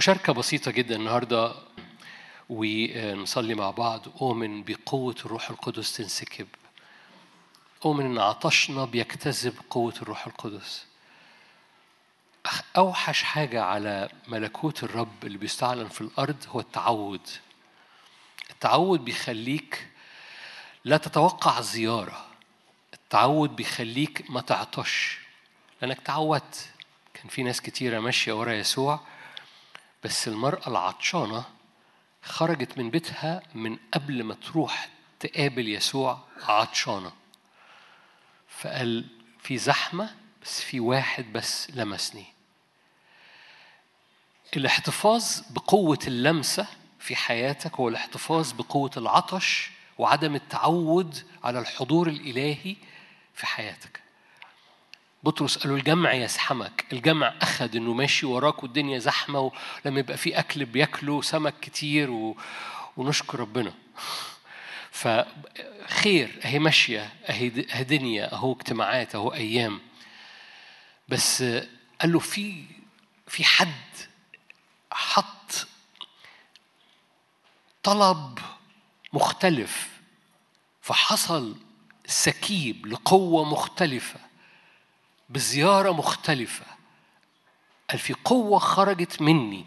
مشاركة بسيطة جدا النهاردة ونصلي مع بعض. أؤمن بقوة الروح القدس تنسكب. أؤمن إن عطشنا بيجتذب قوة الروح القدس. أوحش حاجة على ملكوت الرب اللي بيستعلن في الأرض هو التعود. التعود بيخليك لا تتوقع زيارة. التعود بيخليك ما تعطش. لأنك تعودت. كان في ناس كتيرة ماشية ورا يسوع. بس المرأة العطشانة خرجت من بيتها من قبل ما تروح تقابل يسوع عطشانة. فقال في زحمة بس في واحد بس لمسني. الاحتفاظ بقوة اللمسة في حياتك هو الاحتفاظ بقوة العطش وعدم التعود على الحضور الإلهي في حياتك. بطرس قالوا الجمع يزحمك الجمع أخد إنه ماشي وراك والدنيا زحمة ولما يبقى في أكل بياكلوا سمك كتير و... ونشكر ربنا. فخير أهي ماشية أهي دنيا أهو اجتماعات أهو أيام. بس قال له في في حد حط طلب مختلف فحصل سكيب لقوة مختلفة. بزيارة مختلفة. قال في قوة خرجت مني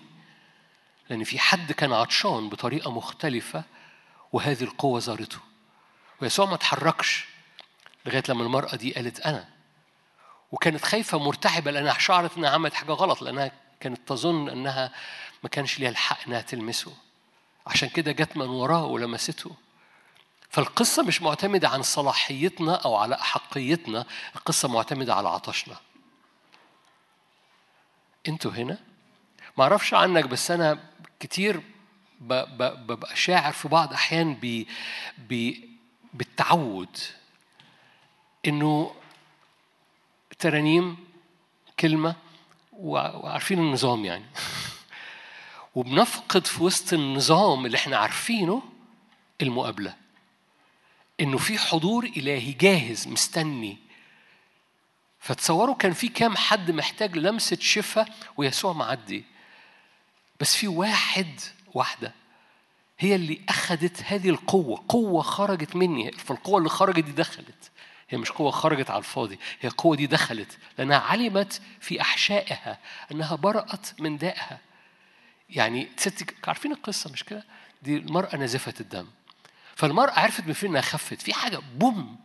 لأن في حد كان عطشان بطريقة مختلفة وهذه القوة زارته. ويسوع ما اتحركش لغاية لما المرأة دي قالت أنا. وكانت خايفة مرتعبة لأنها شعرت إنها عملت حاجة غلط لأنها كانت تظن إنها ما كانش ليها الحق إنها تلمسه. عشان كده جت من وراه ولمسته. فالقصة مش معتمدة عن صلاحيتنا أو على أحقيتنا القصة معتمدة على عطشنا. أنتوا هنا؟ ما أعرفش عنك بس أنا كتير ببقى شاعر في بعض أحيان ب- ب- بالتعود. إنه ترانيم كلمة وع- وعارفين النظام يعني. وبنفقد في وسط النظام اللي إحنا عارفينه المقابلة. إنه في حضور إلهي جاهز مستني. فتصوروا كان في كام حد محتاج لمسة شفاء ويسوع معدي. بس في واحد واحدة هي اللي اخذت هذه القوة. قوة خرجت مني. فالقوة اللي خرجت دي دخلت. هي مش قوة خرجت على الفاضي. هي القوه دي دخلت. لأنها علمت في أحشائها أنها برأت من دائها. يعني ست عارفين القصة مش كده؟ دي المرأة نازفه الدم. فالمرأة عرفت من فين انها خفت. في حاجة بوم!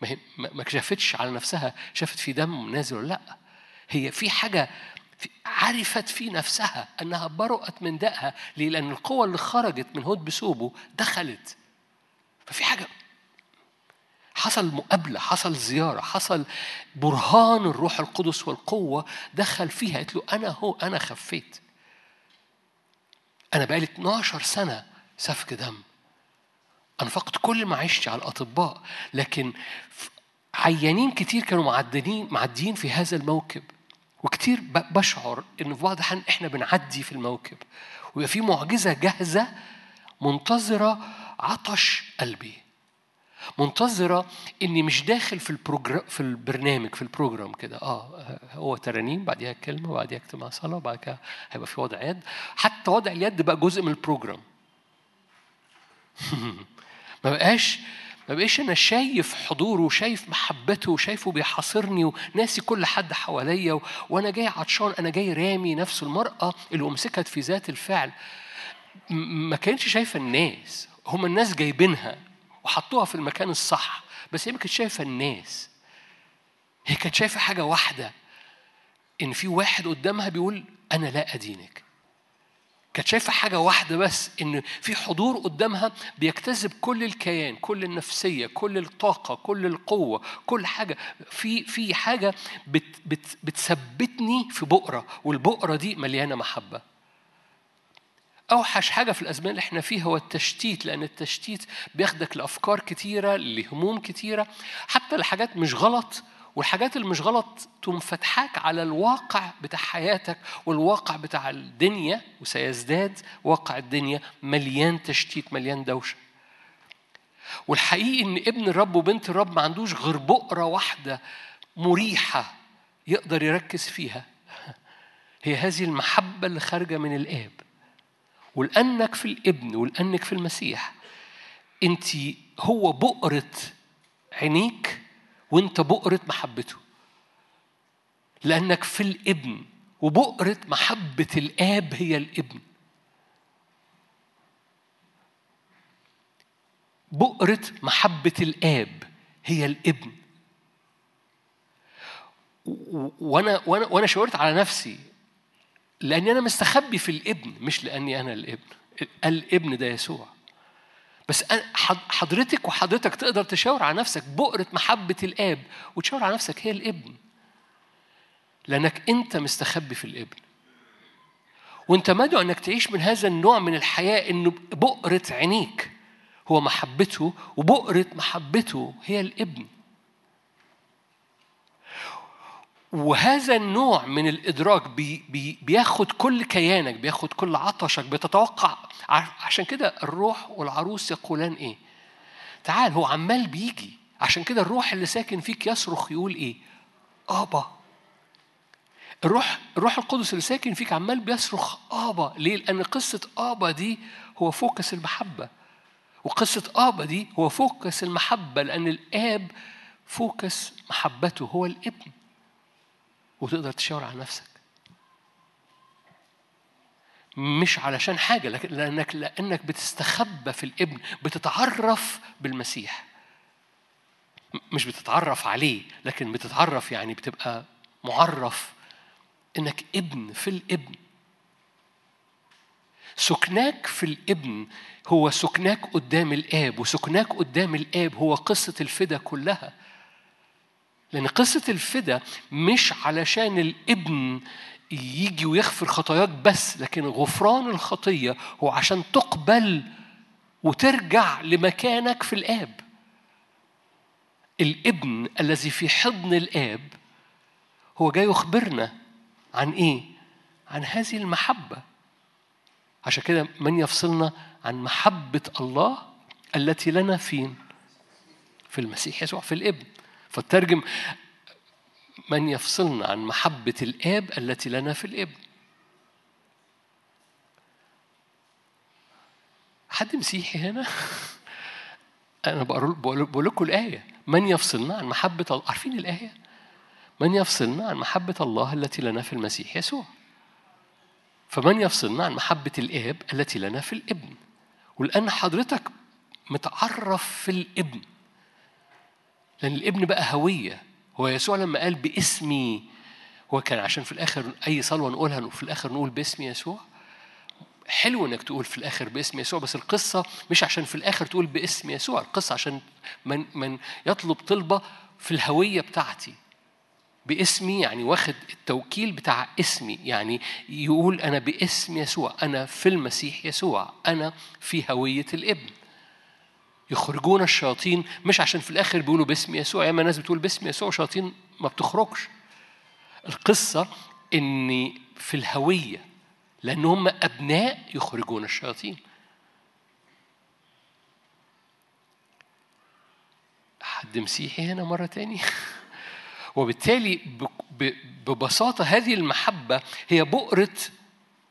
ما ما كشفتش على نفسها شافت في دم نازل ولا لأ. هي في حاجة عرفت في نفسها أنها برأت من دائها ليه؟ لأن القوة اللي خرجت من هود بثوبه دخلت. ففي حاجة حصل مقابلة حصل زيارة حصل برهان الروح القدس والقوة دخل فيها. قالت له أنا هو أنا خفيت. أنا بقالي 12 سنة سفك دم. أنفقت كل معيشتي على الأطباء لكن عيانين كتير كانوا معديين معديين في هذا الموكب. وكتير بشعر إن في بعض الأحيان إحنا بنعدي في الموكب. ويبقى في معجزة جاهزة منتظرة عطش قلبي. منتظرة إني مش داخل في ال program في البرنامج في ال program كده. آه هو ترانيم بعديها كلمة وبعديها اجتماع صلاة وبعد كده هيبقى في وضع يد. حتى وضع اليد بقى جزء من ال program. ما بقاش ما بقاش أنا شايف حضوره وشايف محبته وشايفه بيحاصرني وناسي كل حد حواليا. وأنا جاي عطشان أنا جاي رامي نفس المرأة اللي أمسكت في ذات الفعل ما كانش شايفه الناس هم الناس جايبينها وحطوها في المكان الصح بس هي ما كانتش شايفة الناس هي كانت شايفة حاجة واحدة إن في واحد قدامها بيقول أنا لا أدينك كانت شايفة حاجة واحدة بس إن في حضور قدامها بيجتذب كل الكيان كل النفسية كل الطاقة كل القوة كل حاجة. في في حاجة بت بت بتثبتني في بؤرة والبؤرة دي مليانة محبة. أوحش حاجة في الأزمان اللي إحنا فيها هو التشتيت لأن التشتيت بياخدك لأفكار كتيرة لهموم كتيرة. حتى الحاجات مش غلط والحاجات اللي مش غلط تقوم فتحاك على الواقع بتاع حياتك والواقع بتاع الدنيا وسيزداد واقع الدنيا مليان تشتيت مليان دوشة. والحقيقي إن ابن الرب وبنت الرب ما عندوش غير بؤرة واحدة مريحة يقدر يركز فيها. هي هذه المحبة اللي خارجة من الآب. ولأنك في الابن ولأنك في المسيح أنت هو بؤرة عينيك وأنت بؤرة محبته. لأنك في الابن وبؤرة محبة الآب هي الابن. بؤرة محبة الآب هي الابن. وأنا وأنا وأنا شاورت على نفسي لأني أنا مستخبي في الابن مش لأني أنا الابن. الابن ده يسوع. بس حضرتك وحضرتك تقدر تشاور على نفسك بؤرة محبة الآب وتشاور على نفسك هي الابن. لأنك أنت مستخبي في الابن. وأنت مدعو أنك تعيش من هذا النوع من الحياة إنه بؤرة عينيك. هو محبته وبؤرة محبته هي الابن. وهذا النوع من الإدراك بي بي بياخد كل كيانك بياخد كل عطشك بتتوقع عشان كده الروح والعروس يقولان إيه؟ تعال هو عمال بيجي عشان كده الروح اللي ساكن فيك يصرخ يقول إيه؟ آبا الروح الروح القدس اللي ساكن فيك عمال بيصرخ آبا ليه؟ لأن قصة آبا دي هو focus المحبة وقصة آبا دي هو focus المحبة لأن الآب focus محبته هو الابن وتقدر تشاور على نفسك. مش علشان حاجة لكن لأنك لأنك بتستخبى في الإبن بتتعرف بالمسيح. مش بتتعرف عليه لكن بتتعرف يعني بتبقى معرف إنك إبن في الإبن. سكناك في الإبن هو سكناك قدام الآب وسكناك قدام الآب هو قصة الفدا كلها. لأن قصة الفدا مش علشان الابن يجي ويغفر خطاياك بس لكن غفران الخطية هو عشان تقبل وترجع لمكانك في الآب الابن الذي في حضن الآب هو جاي يخبرنا عن إيه؟ عن هذه المحبة عشان كده من يفصلنا عن محبة الله التي لنا فين؟ في المسيح يسوع في الابن فترجم من يفصلنا عن محبة الآب التي لنا في الابن حد مسيحي هنا؟ أنا بقول لكم الآية. من يفصلنا عن محبة الله؟ عارفين الآية؟ من يفصلنا عن محبة الله التي لنا في المسيح يسوع. فمن يفصلنا عن محبة الآب التي لنا في الابن. ولأن حضرتك متعرف في الابن. لأن الابن بقى هوية. هو يسوع لما قال باسمي هو كان عشان في الآخر أي صلوة نقولها في الآخر نقول باسم يسوع. حلو إنك تقول في الآخر باسم يسوع بس القصة مش عشان في الآخر تقول باسم يسوع. القصة عشان من من يطلب طلبة في الهوية بتاعتي. باسمي يعني واخد التوكيل بتاع اسمي. يعني يقول أنا باسم يسوع أنا في المسيح يسوع أنا في هوية الابن. يخرجون الشياطين مش عشان في الآخر بيقولوا باسم يسوع ياما ناس بتقول باسم يسوع شياطين ما بتخرجش. القصة اني في الهوية لأن هم أبناء يخرجون الشياطين. حد مسيحي هنا مرة تاني؟ وبالتالي ببساطة هذه المحبة هي بؤرة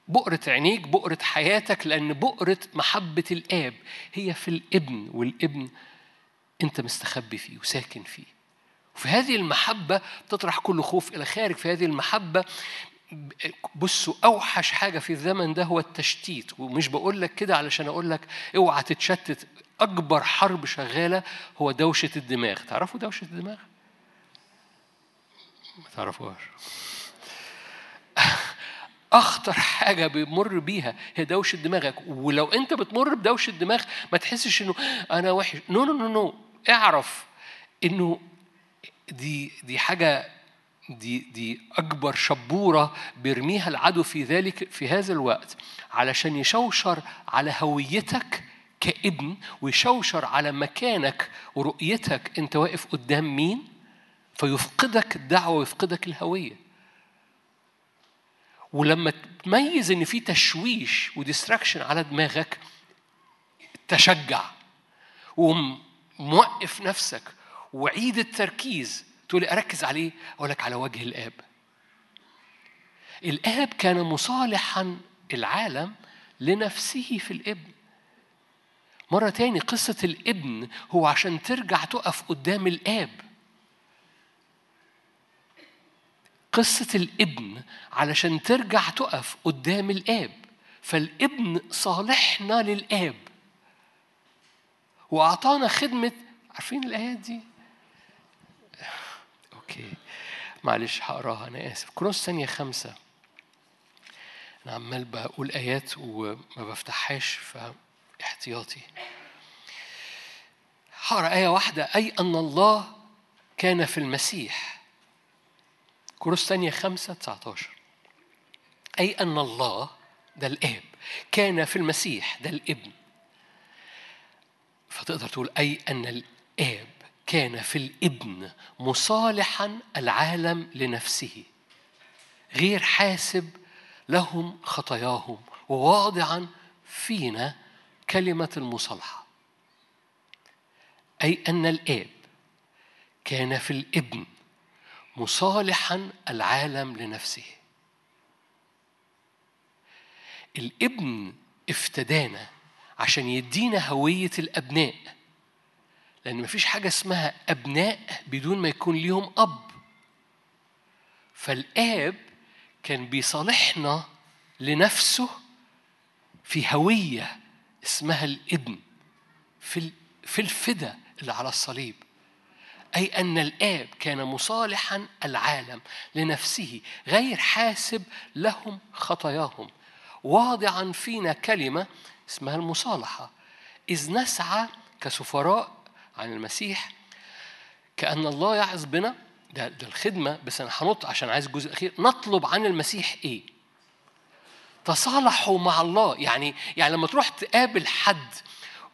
بؤرة عينيك بؤرة حياتك لأن بؤرة محبة الآب هي في الابن والابن أنت مستخبي فيه وساكن فيه. وفي هذه المحبة تطرح كل خوف إلى خارج. في هذه المحبة بصوا أوحش حاجة في الزمن ده هو التشتيت. ومش بقول لك كده علشان أقول لك أوعى تتشتت. أكبر حرب شغالة هو دوشة الدماغ. تعرفوا دوشة الدماغ؟ ما تعرفوهاش. أخطر حاجة بيمر بيها هي دوشة دماغك. ولو أنت بتمر بدوشة دماغ ما تحسش إنه أنا وحش. no no no no اعرف إنه دي دي حاجة دي دي أكبر شبورة بيرميها العدو في ذلك في هذا الوقت. علشان يشوشر على هويتك كابن ويشوشر على مكانك ورؤيتك. أنت واقف قدام مين؟ فيفقدك الدعوة ويفقدك الهوية. ولما تميز إن في تشويش وديستراكشن على دماغك تشجع وموقف نفسك وعيد التركيز تقول لي أركز عليه أقول لك على وجه الآب. الآب كان مصالحا العالم لنفسه في الإبن. مرة تاني قصة الإبن هو عشان ترجع تقف قدام الآب. قصة الابن علشان ترجع تقف قدام الآب. فالابن صالحنا للآب. وأعطانا خدمة عارفين الآيات دي؟ أوكي. معلش هقراها أنا آسف. كروس ثانية خمسة. أنا عمال بقول آيات وما بفتحهاش فاحتياطي. هقرأ آية واحدة. أي أن الله كان في المسيح. كروس ثانية خمسة 19 أي أن الله ده الآب كان في المسيح ده الإبن. فتقدر تقول أي أن الآب كان في الإبن مصالحا العالم لنفسه غير حاسب لهم خطاياهم وواضعا فينا كلمة المصالحة. أي أن الآب كان في الإبن مصالحا العالم لنفسه. الابن افتدانا عشان يدينا هوية الأبناء لأن مفيش حاجة اسمها أبناء بدون ما يكون ليهم أب. فالآب كان بيصالحنا لنفسه في هوية اسمها الابن في في الفدا اللي على الصليب. أي أن الآب كان مصالحا العالم لنفسه غير حاسب لهم خطاياهم. واضعا فينا كلمة اسمها المصالحة. إذ نسعى كسفراء عن المسيح كأن الله يعظ بنا ده, ده الخدمة بس أنا هنط عشان عايز الجزء الأخير. نطلب عن المسيح إيه؟ تصالحوا مع الله. يعني يعني لما تروح تقابل حد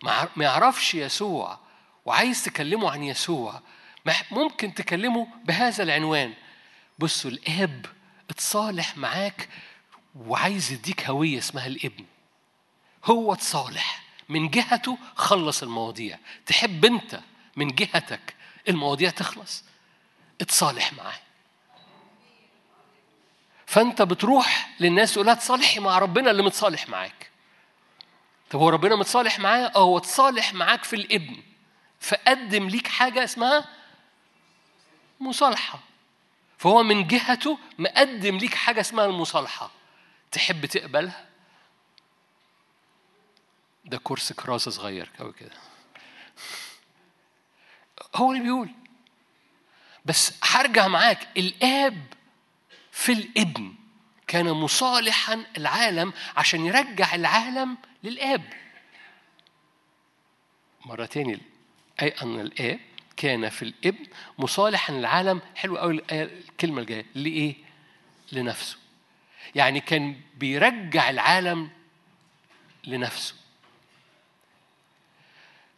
ما يعرفش يسوع وعايز تكلمه عن يسوع ممكن تكلمه بهذا العنوان. بصوا الإب اتصالح معاك وعايز يديك هوية اسمها الإبن. هو اتصالح. من جهته خلص المواضيع. تحب أنت من جهتك المواضيع تخلص. اتصالح معاه. فأنت بتروح للناس تقول لها تصالحي مع ربنا اللي متصالح معاك. طب هو ربنا متصالح معايا آه هو اتصالح معاك في الإبن. فقدم ليك حاجة اسمها مصالحة. فهو من جهته مقدم ليك حاجة اسمها المصالحة. تحب تقبلها؟ ده كورس كراسة صغير قوي كده. هو اللي بيقول. بس هرجع معاك الآب في الابن كان مصالحا العالم عشان يرجع العالم للآب. مرة تاني أي أن الآب كان في الابن مصالحا العالم حلو قوي الكلمة الجاية. لإيه؟ لنفسه. يعني كان بيرجع العالم لنفسه.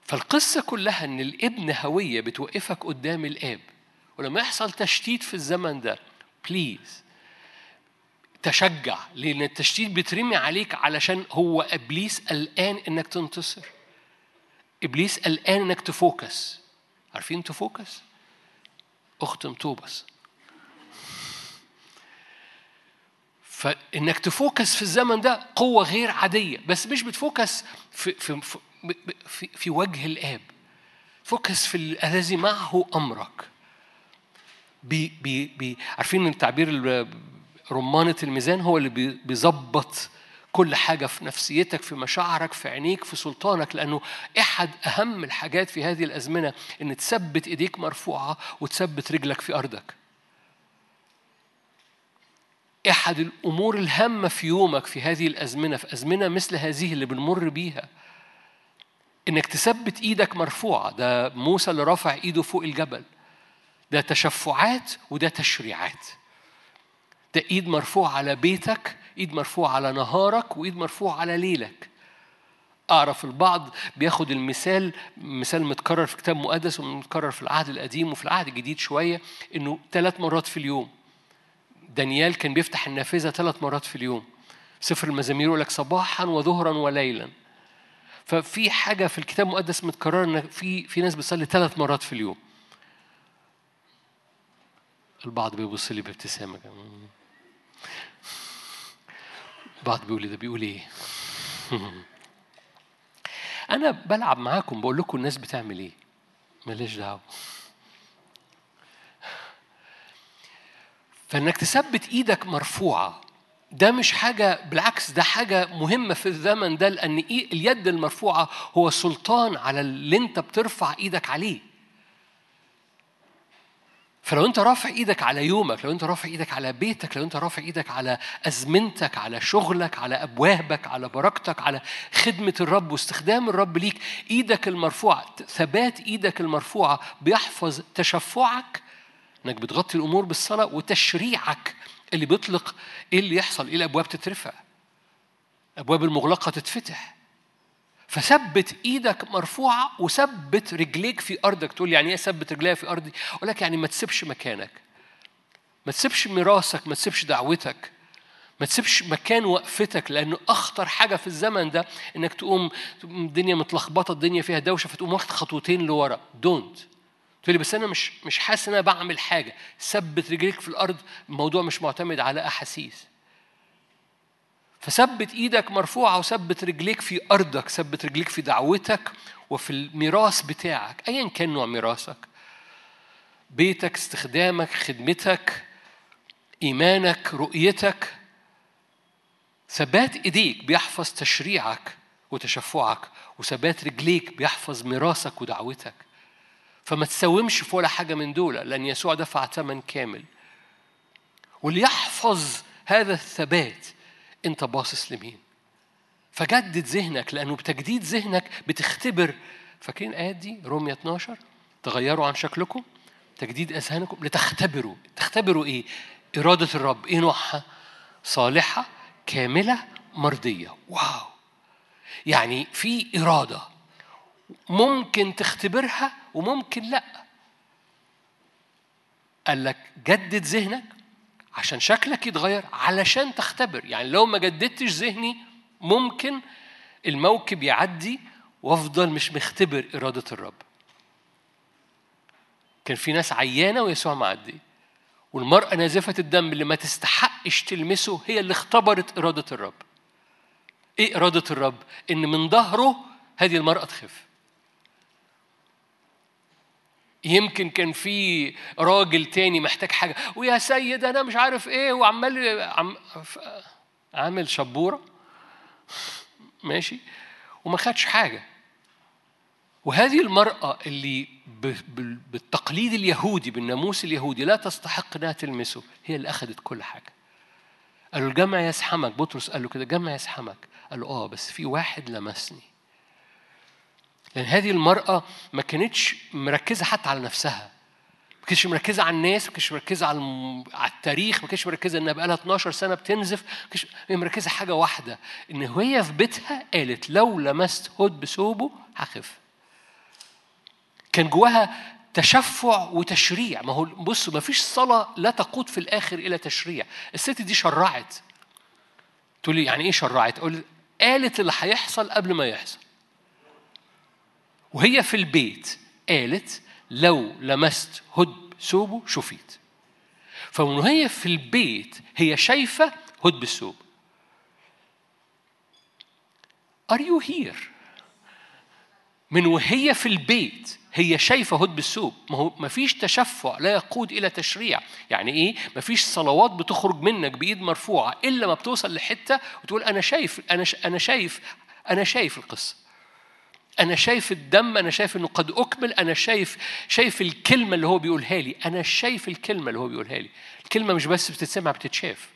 فالقصة كلها إن الابن هوية بتوقفك قدام الآب. ولما يحصل تشتيت في الزمن ده please تشجع. لأن التشتيت بيترمي عليك علشان هو إبليس قلقان إنك تنتصر. إبليس قلقان إنك ت focus. عارفين ت focus؟ أختم توبس فإنك ت focus في الزمن ده قوة غير عادية بس مش بت focus في, في, في, في وجه الآب. focus في الذي معه أمرك. بي بي بي عارفين التعبير رمانة الميزان هو اللي بيظبط كل حاجة في نفسيتك في مشاعرك في عينيك في سلطانك لأنه أحد أهم الحاجات في هذه الأزمنة إن تثبت إيديك مرفوعة وتثبت رجلك في أرضك. أحد الأمور الهامة في يومك في هذه الأزمنة في أزمنة مثل هذه اللي بنمر بيها إنك تثبت إيدك مرفوعة. ده موسى اللي رفع إيده فوق الجبل. ده تشفعات وده تشريعات. ده إيد مرفوعة على بيتك إيد مرفوعة على نهارك وإيد مرفوعة على ليلك. أعرف البعض بياخد المثال مثال متكرر في كتاب مقدس ومتكرر في العهد القديم وفي العهد الجديد شوية إنه ثلاث مرات في اليوم. دانيال كان بيفتح النافذة ثلاث مرات في اليوم. سفر المزامير يقول لك صباحا وظهرا وليلا. ففي حاجة في الكتاب المقدس متكررة إن في في ناس بتصلي ثلاث مرات في اليوم. البعض بيبص لي بابتسامة بعض بيقول ده بيقول إيه؟ أنا بلعب معاكم بقول لكم الناس بتعمل إيه. ماليش دعوة. فإنك تثبت إيدك مرفوعة ده مش حاجة بالعكس ده حاجة مهمة في الزمن ده لأن اليد المرفوعة هو سلطان على اللي أنت بترفع إيدك عليه. فلو أنت رافع إيدك على يومك، لو أنت رافع إيدك على بيتك، لو أنت رافع إيدك على أزمنتك، على شغلك، على أبوابك، على بركتك، على خدمة الرب واستخدام الرب ليك، إيدك المرفوعة، ثبات إيدك المرفوعة بيحفظ تشفعك انك بتغطي الأمور بالصلاة وتشريعك اللي بيطلق إيه اللي يحصل إيه الأبواب تترفع؟ الأبواب المغلقة تتفتح. فثبت إيدك مرفوعة وثبت رجليك في أرضك. تقول يعني إيه ثبت رجليا في أرضي؟ أقول لك يعني ما تسيبش مكانك. ما تسيبش ميراثك ما تسيبش دعوتك. ما تسيبش مكان وقفتك لأنه أخطر حاجة في الزمن ده إنك تقوم الدنيا متلخبطة الدنيا فيها دوشة فتقوم واخد خطوتين لورا. دونت تقول لي بس أنا مش مش حاسس إن أنا بعمل حاجة. ثبت رجليك في الأرض. الموضوع مش معتمد على أحاسيس. فثبت إيدك مرفوعة وثبت رجليك في أرضك ثبت رجليك في دعوتك وفي الميراث بتاعك ايا كان نوع ميراثك. بيتك استخدامك خدمتك إيمانك رؤيتك ثبات إيديك بيحفظ تشريعك وتشفعك وثبات رجليك بيحفظ ميراثك ودعوتك. فما تساومش في ولا حاجة من دول لأن يسوع دفع ثمن كامل. وليحفظ هذا الثبات أنت باصص لمين؟ فجدد ذهنك لأنه بتجديد ذهنك بتختبر. فاكرين الآيات دي؟ رومية 12 تغيروا عن شكلكم تجديد أذهانكم لتختبروا. تختبروا إيه؟ إرادة الرب. إيه نوعها؟ صالحة كاملة مرضية. واو! يعني في إرادة. ممكن تختبرها وممكن لأ. قال لك جدد ذهنك عشان شكلك يتغير علشان تختبر. يعني لو ما جددتش ذهني ممكن الموكب يعدي وأفضل مش مختبر إرادة الرب. كان في ناس عيانة ويسوع معدي والمرأة نازفة الدم اللي ما تستحقش تلمسه هي اللي اختبرت إرادة الرب. إيه إرادة الرب؟ إن من ظهره هذه المرأة تخف. يمكن كان في راجل تاني محتاج حاجة. ويا سيد أنا مش عارف إيه وعمال عم عامل شبورة. ماشي. وما خدش حاجة. وهذه المرأة اللي بالتقليد اليهودي بالناموس اليهودي لا تستحق إنها تلمسه. هي اللي اخذت كل حاجة. قالوا الجمع يسحمك. بطرس قال له كده جمع يسحمك. قال له آه بس في واحد لمسني. لأن هذه المرأة ما كانتش مركزة حتى على نفسها. ما كانتش مركزة على الناس ما كانتش مركزة على على التاريخ ما كانتش مركزة إنها بقى لها 12 سنة بتنزف. ما كانتش مركزة حاجة واحدة إن وهي في بيتها قالت لو لمست هود بثوبه هخف. كان جواها تشفع وتشريع. ما هو بصوا ما فيش صلاة لا تقود في الآخر إلى تشريع. الست دي شرعت. تقول لي يعني إيه شرعت؟ أقول قالت اللي هيحصل قبل ما يحصل. وهي في البيت قالت لو لمست هد ثوبه شفيت. فمن هي في البيت هي شايفة هد بالثوب Are you here؟ من وهي في البيت هي شايفة هد بالثوب ما هو ما فيش تشفع لا يقود إلى تشريع. يعني إيه؟ ما فيش صلوات بتخرج منك بإيد مرفوعة إلا ما بتوصل لحتة وتقول أنا شايف أنا أنا شايف أنا شايف القصة. أنا شايف الدم أنا شايف إنه قد أكمل أنا شايف شايف الكلمة اللي هو بيقولها لي. أنا شايف الكلمة اللي هو بيقولها لي. الكلمة مش بس بتتسمع بتتشاف.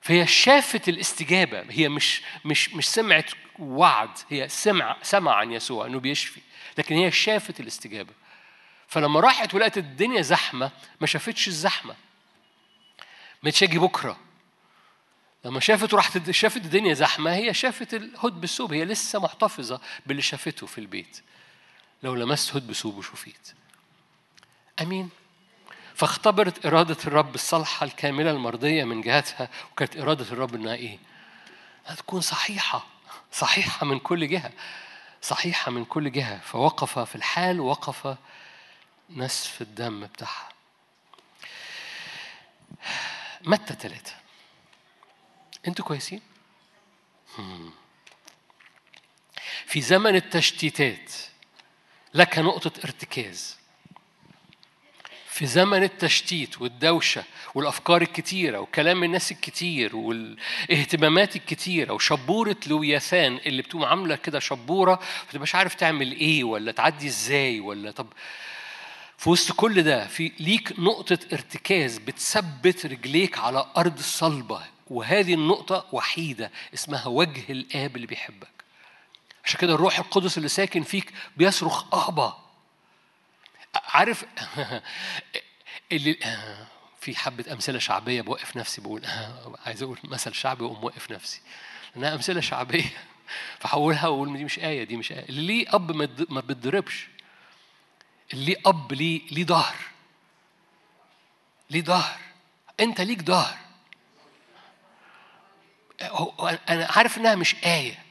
فهي شافت الاستجابة. هي مش مش مش سمعت وعد. هي سمع سمع عن يسوع إنه بيشفي. لكن هي شافت الاستجابة. فلما راحت ولقت الدنيا زحمة ما شافتش الزحمة. ما تشاجي بكرة. لما شافت وراحت شافت الدنيا زحمة هي شافت الهد بالثوب هي لسه محتفظة باللي شافته في البيت. لو لمست هد بثوبه شفيت أمين. فاختبرت إرادة الرب الصالحة الكاملة المرضية من جهتها وكانت إرادة الرب إنها إيه؟ أنها تكون صحيحة صحيحة من كل جهة صحيحة من كل جهة. فوقف في الحال وقف نسف الدم بتاعها. متى ثلاثة أنتوا كويسين؟ في زمن التشتيتات لك نقطة ارتكاز. في زمن التشتيت والدوشة والأفكار الكتيرة وكلام الناس الكتير والاهتمامات الكتيرة وشبورة لوياثان اللي بتقوم عاملة كده شبورة فتبقاش عارف تعمل إيه ولا تعدي إزاي ولا طب. في وسط كل ده في ليك نقطة ارتكاز بتثبت رجليك على أرض صلبة. وهذه النقطة وحيدة اسمها وجه الآب اللي بيحبك. عشان كده الروح القدس اللي ساكن فيك بيصرخ أهبة. عارف اللي في حبة أمثلة شعبية بوقف نفسي بقول عايز أقول مثل شعبي وأقوم موقف نفسي. لأنها أمثلة شعبية. فحولها وأقول دي مش آية دي مش آية. اللي ليه أب ما بتضربش اللي ليه أب ليه ليه ظهر. ليه ظهر. أنت ليك ظهر. أنا عارف إنها مش آية.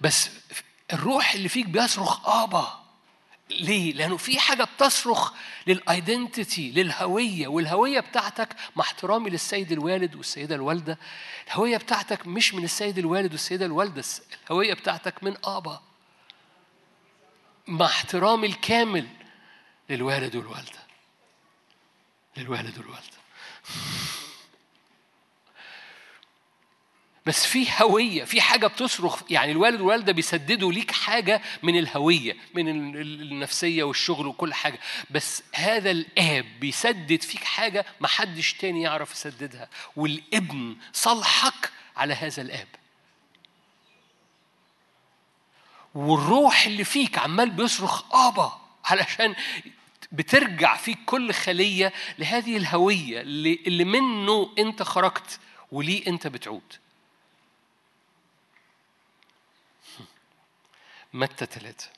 بس الروح اللي فيك بيصرخ آبا. ليه؟ لأنه في حاجة بتصرخ للايدنتيتي للهوية. والهوية بتاعتك مع احترامي للسيد الوالد والسيدة الوالدة الهوية بتاعتك مش من السيد الوالد والسيدة الوالدة. الهوية بتاعتك من آبا. مع احترامي الكامل للوالد والوالدة. للوالد والوالدة. بس في هوية في حاجة بتصرخ. يعني الوالد والوالدة بيسددوا ليك حاجة من الهوية من النفسية والشغل وكل حاجة. بس هذا الآب بيسدد فيك حاجة محدش تاني يعرف يسددها. والابن صلحك على هذا الآب. والروح اللي فيك عمال بيصرخ آبا علشان بترجع فيك كل خلية لهذه الهوية اللي, اللي منه أنت خرجت وليه أنت بتعود. متى ثلاثة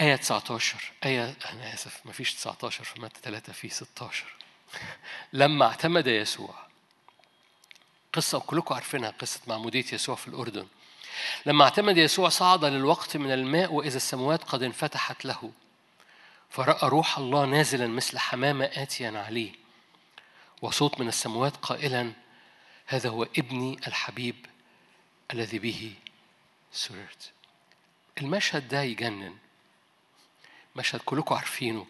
آية 19 آية أنا آسف ما فيش 19 في متى ثلاثة في 16 لما اعتمد يسوع قصة وكلكم عارفينها قصة معمودية يسوع في الأردن. لما اعتمد يسوع صعد للوقت من الماء وإذا السماوات قد انفتحت له. فرأى روح الله نازلا مثل حمامة آتيا عليه. وصوت من السماوات قائلا هذا هو ابني الحبيب الذي به سررت. المشهد ده يجنن. مشهد كلكم عارفينه.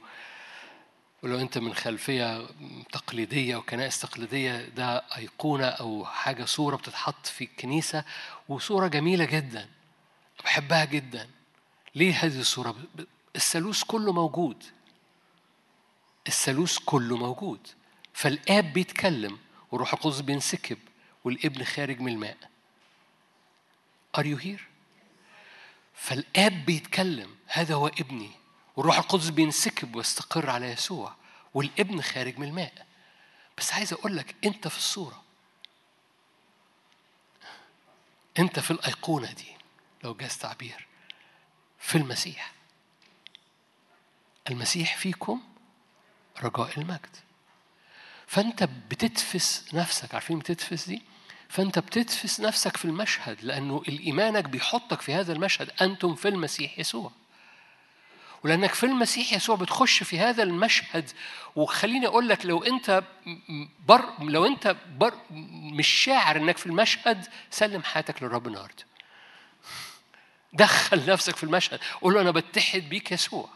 ولو أنت من خلفية تقليدية وكنائس تقليدية ده أيقونة أو حاجة صورة بتتحط في الكنيسة وصورة جميلة جدا. بحبها جدا. ليه هذه الصورة؟ الثالوث كله موجود. الثالوث كله موجود. فالآب بيتكلم والروح القدس بينسكب والابن خارج من الماء. Are you here؟ فالآب بيتكلم هذا هو ابني. والروح القدس بينسكب ويستقر على يسوع. والابن خارج من الماء. بس عايز أقول لك أنت في الصورة. أنت في الأيقونة دي لو جاز تعبير. في المسيح. المسيح فيكم رجاء المجد. فأنت بتتفس نفسك عارفين بتتفس دي؟ فأنت بتتفس نفسك في المشهد لأنه الإيمانك بيحطك في هذا المشهد أنتم في المسيح يسوع. ولأنك في المسيح يسوع بتخش في هذا المشهد وخليني أقول لك لو أنت بر لو أنت بر مش شاعر إنك في المشهد سلم حياتك للرب النهارده. دخل نفسك في المشهد قول له أنا بتحد بيك يسوع.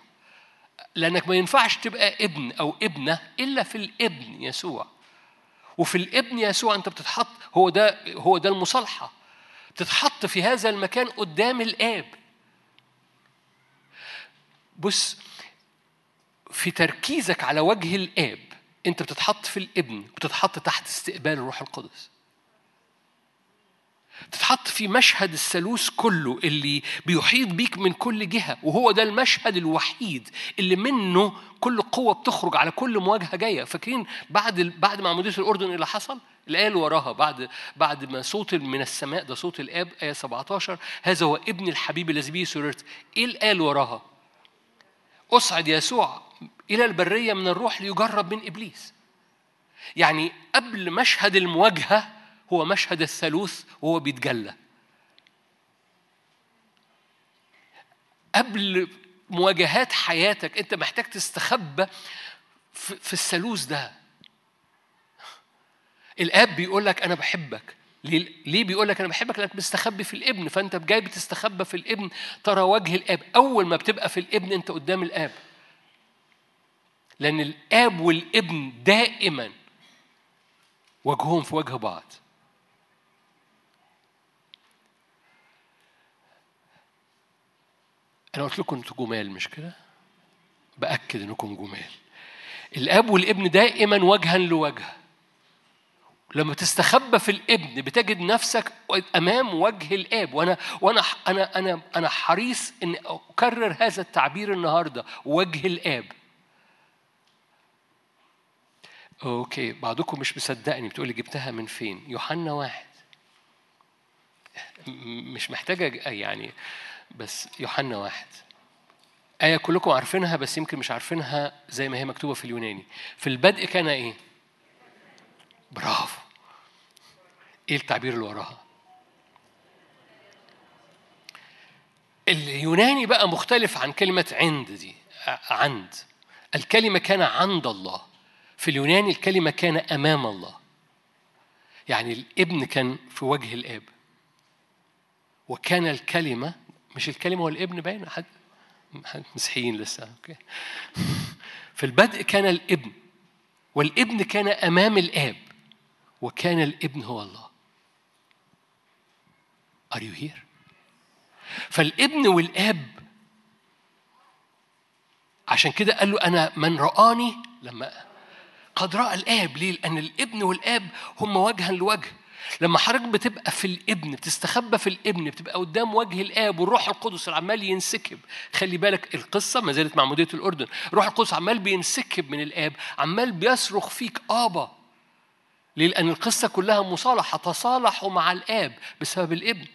لأنك ما ينفعش تبقى ابن أو ابنة إلا في الابن يسوع. وفي الابن يسوع انت بتتحط هو ده هو ده المصالحة. تتحط في هذا المكان قدام الآب. بص في تركيزك على وجه الآب انت بتتحط في الابن بتتحط تحت استقبال الروح القدس. تتحط في مشهد الثالوث كله اللي بيحيط بيك من كل جهة وهو ده المشهد الوحيد اللي منه كل قوة بتخرج على كل مواجهة جاية. فاكرين بعد بعد معمودية الأردن اللي حصل؟ الآية اللي وراها بعد بعد ما صوت من السماء ده صوت الآب آية 17 هذا هو ابن الحبيب الذي به سررت. إيه الآية اللي وراها؟ أصعد يسوع إلى البرية من الروح ليجرب من إبليس. يعني قبل مشهد المواجهة هو مشهد الثالوث وهو بيتجلى. قبل مواجهات حياتك انت محتاج تستخبى في الثالوث ده. الاب بيقول لك أنا بحبك. ليه بيقول لك أنا بحبك؟ لانك مستخبي في الابن. فانت جاي بتستخبى في الابن ترى وجه الاب. اول ما بتبقى في الابن انت قدام الاب. لأن الاب والابن دائما وجههم في وجه بعض. أنا قلت لكم أنتوا جمال مش كده؟ بأكد إنكم جمال. الأب والابن دائما وجها لوجه. لما تستخبى في الابن بتجد نفسك أمام وجه الآب. وأنا وأنا أنا أنا أنا حريص إن أكرر هذا التعبير النهارده. وجه الآب. أوكي بعضكم مش مصدقني. بتقولي جبتها من فين؟ يوحنا واحد. مش محتاجة يعني بس يوحنا واحد. آية كلكم عارفينها بس يمكن مش عارفينها زي ما هي مكتوبة في اليوناني. في البدء كان إيه؟ برافو. إيه التعبير اللي وراها؟ اليوناني بقى مختلف عن كلمة عند دي عند. الكلمة كان عند الله. في اليوناني الكلمة كان أمام الله. يعني الابن كان في وجه الآب. وكان الكلمة مش الكلمة والابن باين؟ حد مسيحيين لسه أوكي. في البدء كان الابن والابن كان أمام الآب وكان الابن هو الله. Are you here؟ فالابن والآب عشان كده قال له أنا من رآني لما قد رأى الآب. ليه؟ لأن الابن والآب هم وجها لوجه. لما حضرتك بتبقى في الابن بتستخبى في الابن بتبقى قدام وجه الآب والروح القدس عمال ينسكب. خلي بالك القصة ما زالت معموديه الأردن. الروح القدس عمال بينسكب من الآب عمال بيصرخ فيك آبا. ليه؟ لأن القصة كلها مصالحة تصالحوا مع الآب بسبب الابن.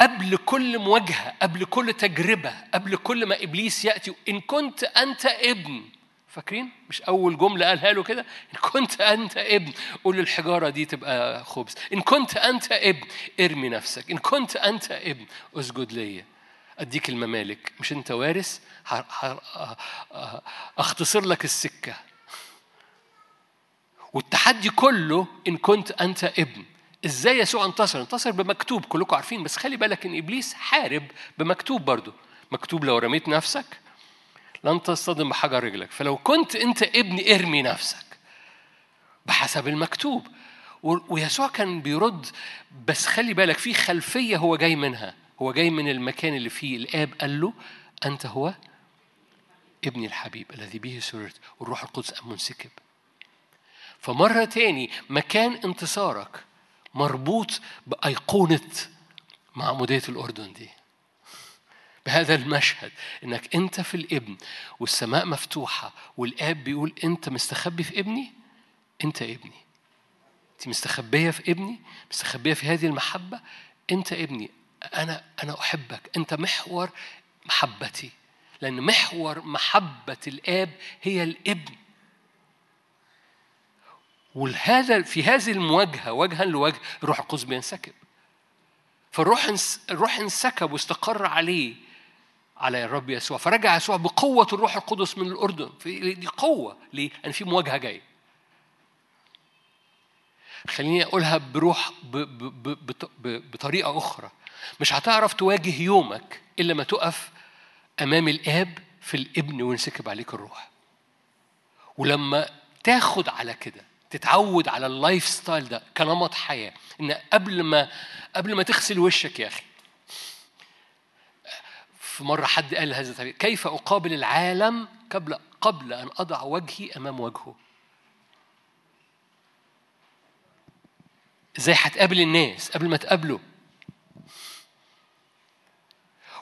قبل كل مواجهة قبل كل تجربة قبل كل ما إبليس يأتي إن كنت أنت ابن فاكرين؟ مش أول جملة قالها له كده؟ إن كنت أنت ابن قول الحجارة دي تبقى خبز، إن كنت أنت ابن ارمي نفسك، إن كنت أنت ابن اسجد ليا. أديك الممالك، مش أنت وارث؟ أختصر لك السكة. والتحدي كله إن كنت أنت ابن. إزاي يسوع انتصر؟ انتصر بمكتوب كلكم عارفين بس خلي بالك إن إبليس حارب بمكتوب برضه. مكتوب لو رميت نفسك لن تصطدم بحجر رجلك. فلو كنت أنت ابن إرمي نفسك بحسب المكتوب. ويسوع كان بيرد بس خلي بالك في خلفية هو جاي منها. هو جاي من المكان اللي فيه الآب قال له أنت هو ابني الحبيب الذي به سررت والروح القدس قام منسكب. فمرة تاني مكان انتصارك مربوط بأيقونة معمودية الأردن دي. بهذا المشهد إنك أنت في الابن والسماء مفتوحة والآب بيقول أنت مستخبي في ابني؟ أنت ابني. أنت مستخبية في ابني؟ مستخبية في هذه المحبة؟ أنت ابني. أنا أنا أحبك. أنت محور محبتي. لأن محور محبة الآب هي الابن. وهذا في هذه المواجهة وجها لوجه الروح القدس بينسكب. فالروح الروح انسكب واستقر عليه. على الرب يسوع. فرجع يسوع بقوة الروح القدس من الأردن. في دي قوة. ليه؟ لأن في مواجهة جاية. خليني أقولها بروح ب ب ب ب بطريقة أخرى. مش هتعرف تواجه يومك إلا ما تقف أمام الآب في الإبن وينسكب عليك الروح. ولما تاخد على كده تتعود على ال lifestyle ده كنمط حياة إن قبل ما قبل ما تغسل وشك يا أخي في مرة حد قال هذا التعبير كيف أقابل العالم قبل قبل أن أضع وجهي أمام وجهه؟ إزاي هتقابل الناس قبل ما تقابله؟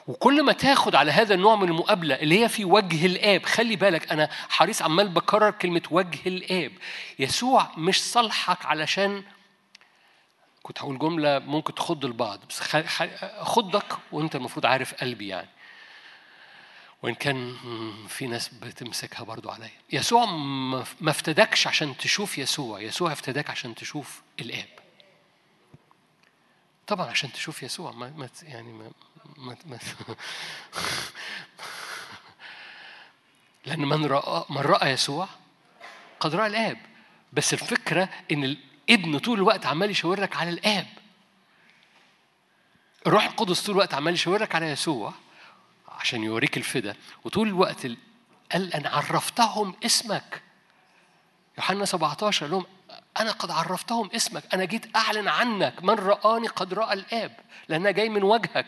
وكل ما تاخد على هذا النوع من المقابلة اللي هي في وجه الآب خلي بالك أنا حريص عمال بكرر كلمة وجه الآب. يسوع مش صالحك علشان كنت هقول جملة ممكن تخض البعض بس خضك وأنت المفروض عارف قلبي يعني. وإن كان في ناس بتمسكها برضو عليا. يسوع ما افتدكش عشان تشوف يسوع. يسوع افتداك عشان تشوف الآب. طبعا عشان تشوف يسوع. ما, ما يعني ما, ما, ما لأن من رأى من رأى يسوع قد رأى الآب. بس الفكرة إن الإبن طول الوقت عمال يشاور لك على الآب. الروح القدس طول الوقت عمال يشاور لك على يسوع. عشان يوريك الفدا. وطول الوقت قال أنا عرفتهم اسمك. يوحنا 17 قال لهم أنا قد عرفتهم اسمك. أنا جيت أعلن عنك من رآني قد رأى الآب لأنها جاي من وجهك.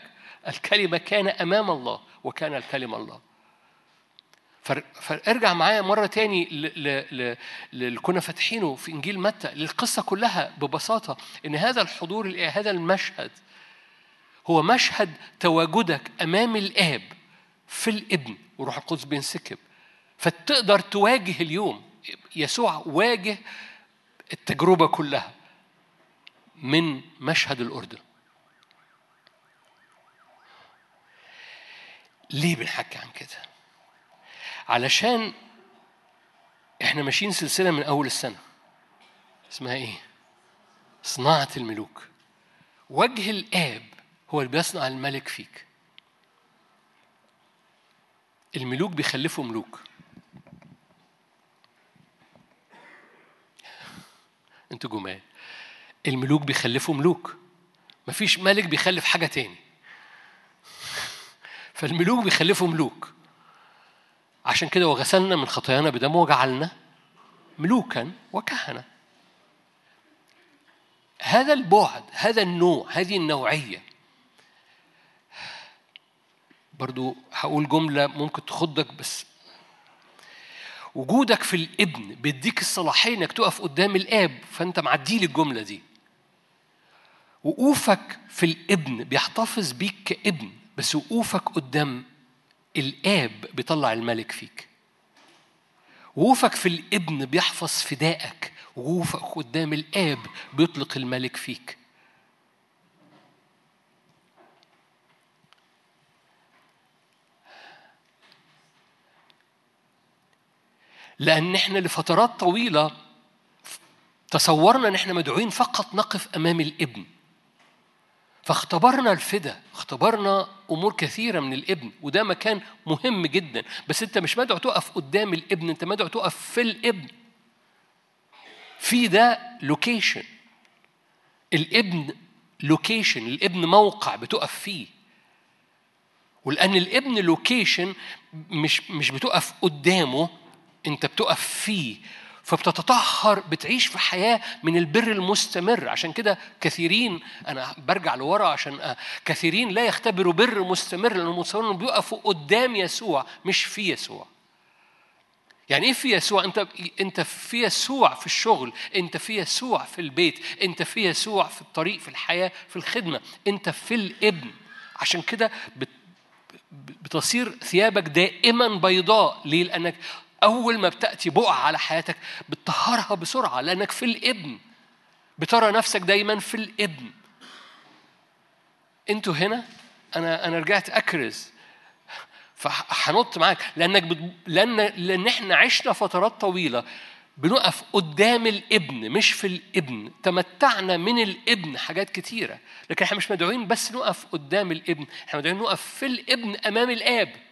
الكلمة كان أمام الله وكان الكلمة الله. فارجع معايا مرة تاني اللي كنا فاتحينه في إنجيل متى. للقصة كلها ببساطة إن هذا الحضور هذا المشهد هو مشهد تواجدك أمام الآب. في الإبن وروح القدس بينسكب. فتقدر تواجه اليوم يسوع واجه التجربة كلها من مشهد الأردن. ليه بنحكي عن كده؟ علشان إحنا ماشيين سلسلة من أول السنة. اسمها إيه؟ صناعة الملوك. وجه الآب هو اللي بيصنع الملك فيك. الملوك بيخلفوا ملوك. أنتوا جمال. الملوك بيخلفوا ملوك. مفيش ملك بيخلف حاجة تاني. فالملوك بيخلفوا ملوك. عشان كده وغسلنا من خطايانا بدمه وجعلنا ملوكا وكهنة. هذا البعد هذا النوع هذه النوعية برضو هقول جملة ممكن تخضك بس. وجودك في الابن بيديك الصلاحية إنك تقف قدام الآب فأنت معدي لي الجملة دي. وقوفك في الابن بيحتفظ بيك كابن بس وقوفك قدام الآب بيطلع الملك فيك. وقوفك في الابن بيحفظ فدائك وقوفك قدام الآب بيطلق الملك فيك. لأن إحنا لفترات طويلة تصورنا إن إحنا مدعوين فقط نقف أمام الإبن. فاختبرنا الفدا اختبرنا أمور كثيرة من الإبن وده مكان مهم جدا. بس أنت مش مدعو تقف قدام الإبن أنت مدعو تقف في الإبن. في ده location الإبن location الإبن موقع بتقف فيه. ولأن الإبن لوكيشن مش مش بتقف قدامه انت بتقف فيه فبتتطهر بتعيش في حياة من البر المستمر. عشان كده كثيرين أنا برجع لورا عشان كثيرين لا يختبروا بر مستمر لأنهم متصورين بيقفوا قدام يسوع مش في يسوع. يعني إيه في يسوع؟ أنت أنت في يسوع في الشغل أنت في يسوع في البيت أنت في يسوع في الطريق في الحياة في الخدمة. أنت في الابن. عشان كده بتصير ثيابك دائما بيضاء. ليه؟ لأنك أول ما بتأتي بقعة على حياتك بتطهرها بسرعة لأنك في الإبن. بترى نفسك دايما في الإبن. أنتوا هنا؟ أنا أنا رجعت أكرز. فهنط معاك. لأنك بت... لأن لأن إحنا عشنا فترات طويلة بنقف قدام الإبن مش في الإبن. تمتعنا من الإبن حاجات كتيرة. لكن إحنا مش مدعوين بس نقف قدام الإبن إحنا مدعوين نقف في الإبن أمام الآب.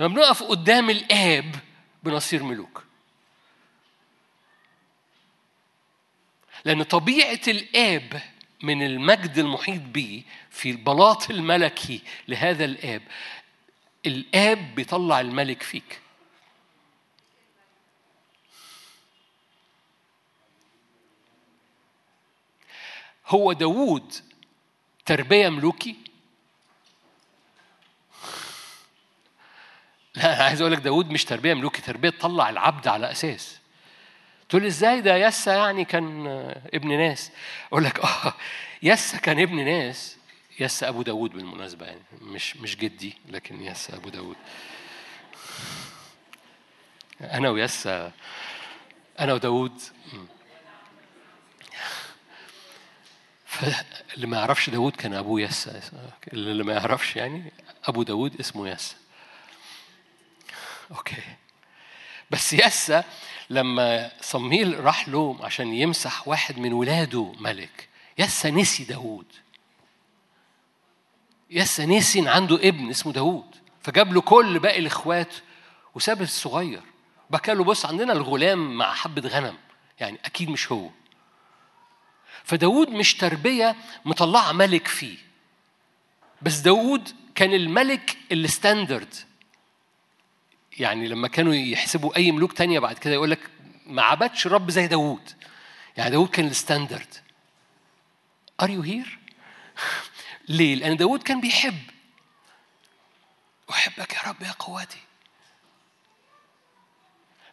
لما بنقف قدام الآب بنصير ملوك. لأن طبيعة الآب من المجد المحيط به في البلاط الملكي لهذا الآب. الآب بيطلع الملك فيك. هو داوود تربية ملوكي لا عايز أقول لك داوود مش تربية ملوكي تربية تطلع العبد على أساس. تقول إزاي ده؟ يسا يعني كان ابن ناس. أقول لك آه يسا كان ابن ناس. يسا أبو داوود بالمناسبة يعني مش مش جدي لكن يسا أبو داوود أنا ويسا أنا وداوود فاللي ما يعرفش داوود كان أبوه يسا. اللي ما يعرفش يعني أبو داوود اسمه يسا. أوكي. بس يسا لما صميل راح له عشان يمسح واحد من ولاده ملك يسا نسي داوود. يسا نسي إن عنده ابن اسمه داوود. فجاب له كل باقي الإخوات وساب الصغير. بقى له بص عندنا الغلام مع حبة غنم يعني أكيد مش هو. فداود مش تربية مطلعة ملك فيه. بس داود كان الملك ال standard. يعني لما كانوا يحسبوا أي ملوك تانية بعد كده يقول لك ما عبدش رب زي داود يعني داود كان ال standard Are you here؟ ليه؟ لأن داود كان بيحب أحبك يا رب يا قوتي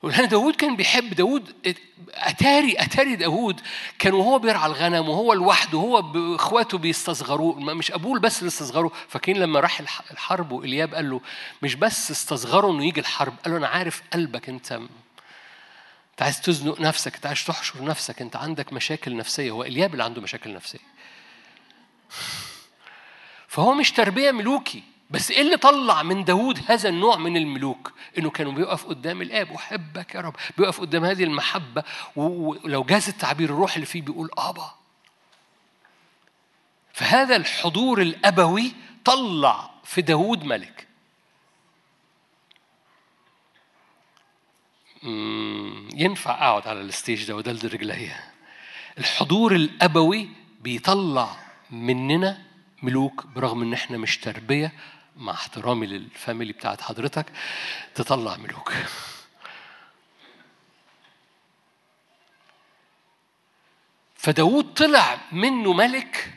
ولأن داود كان بيحب داود أتاري أتاري داود كان وهو بيرعى الغنم وهو لوحده هو بإخواته بيستصغروه مش أبوه بس اللي استصغروه. فاكرين لما راح الحرب وإلياب قال له مش بس استصغروا إنه يجي الحرب قال له أنا عارف قلبك أنت أنت عايز تزنق نفسك أنت عايز تحشر نفسك أنت عندك مشاكل نفسية. هو إلياب اللي عنده مشاكل نفسية. فهو مش تربية ملوكي. بس إيه اللي طلع من داوود هذا النوع من الملوك؟ إنه كانوا بيقف قدام الآب. أحبك يا رب. بيقف قدام هذه المحبة. ولو جاز التعبير الروح اللي فيه بيقول أبا. فهذا الحضور الأبوي طلع في داوود ملك. ينفع أقعد على ال stage ده ودلدل رجليا الحضور الأبوي بيطلع مننا ملوك برغم إن إحنا مش تربية. مع احترامي لل family بتاعت حضرتك تطلع ملوك. فداود طلع منه ملك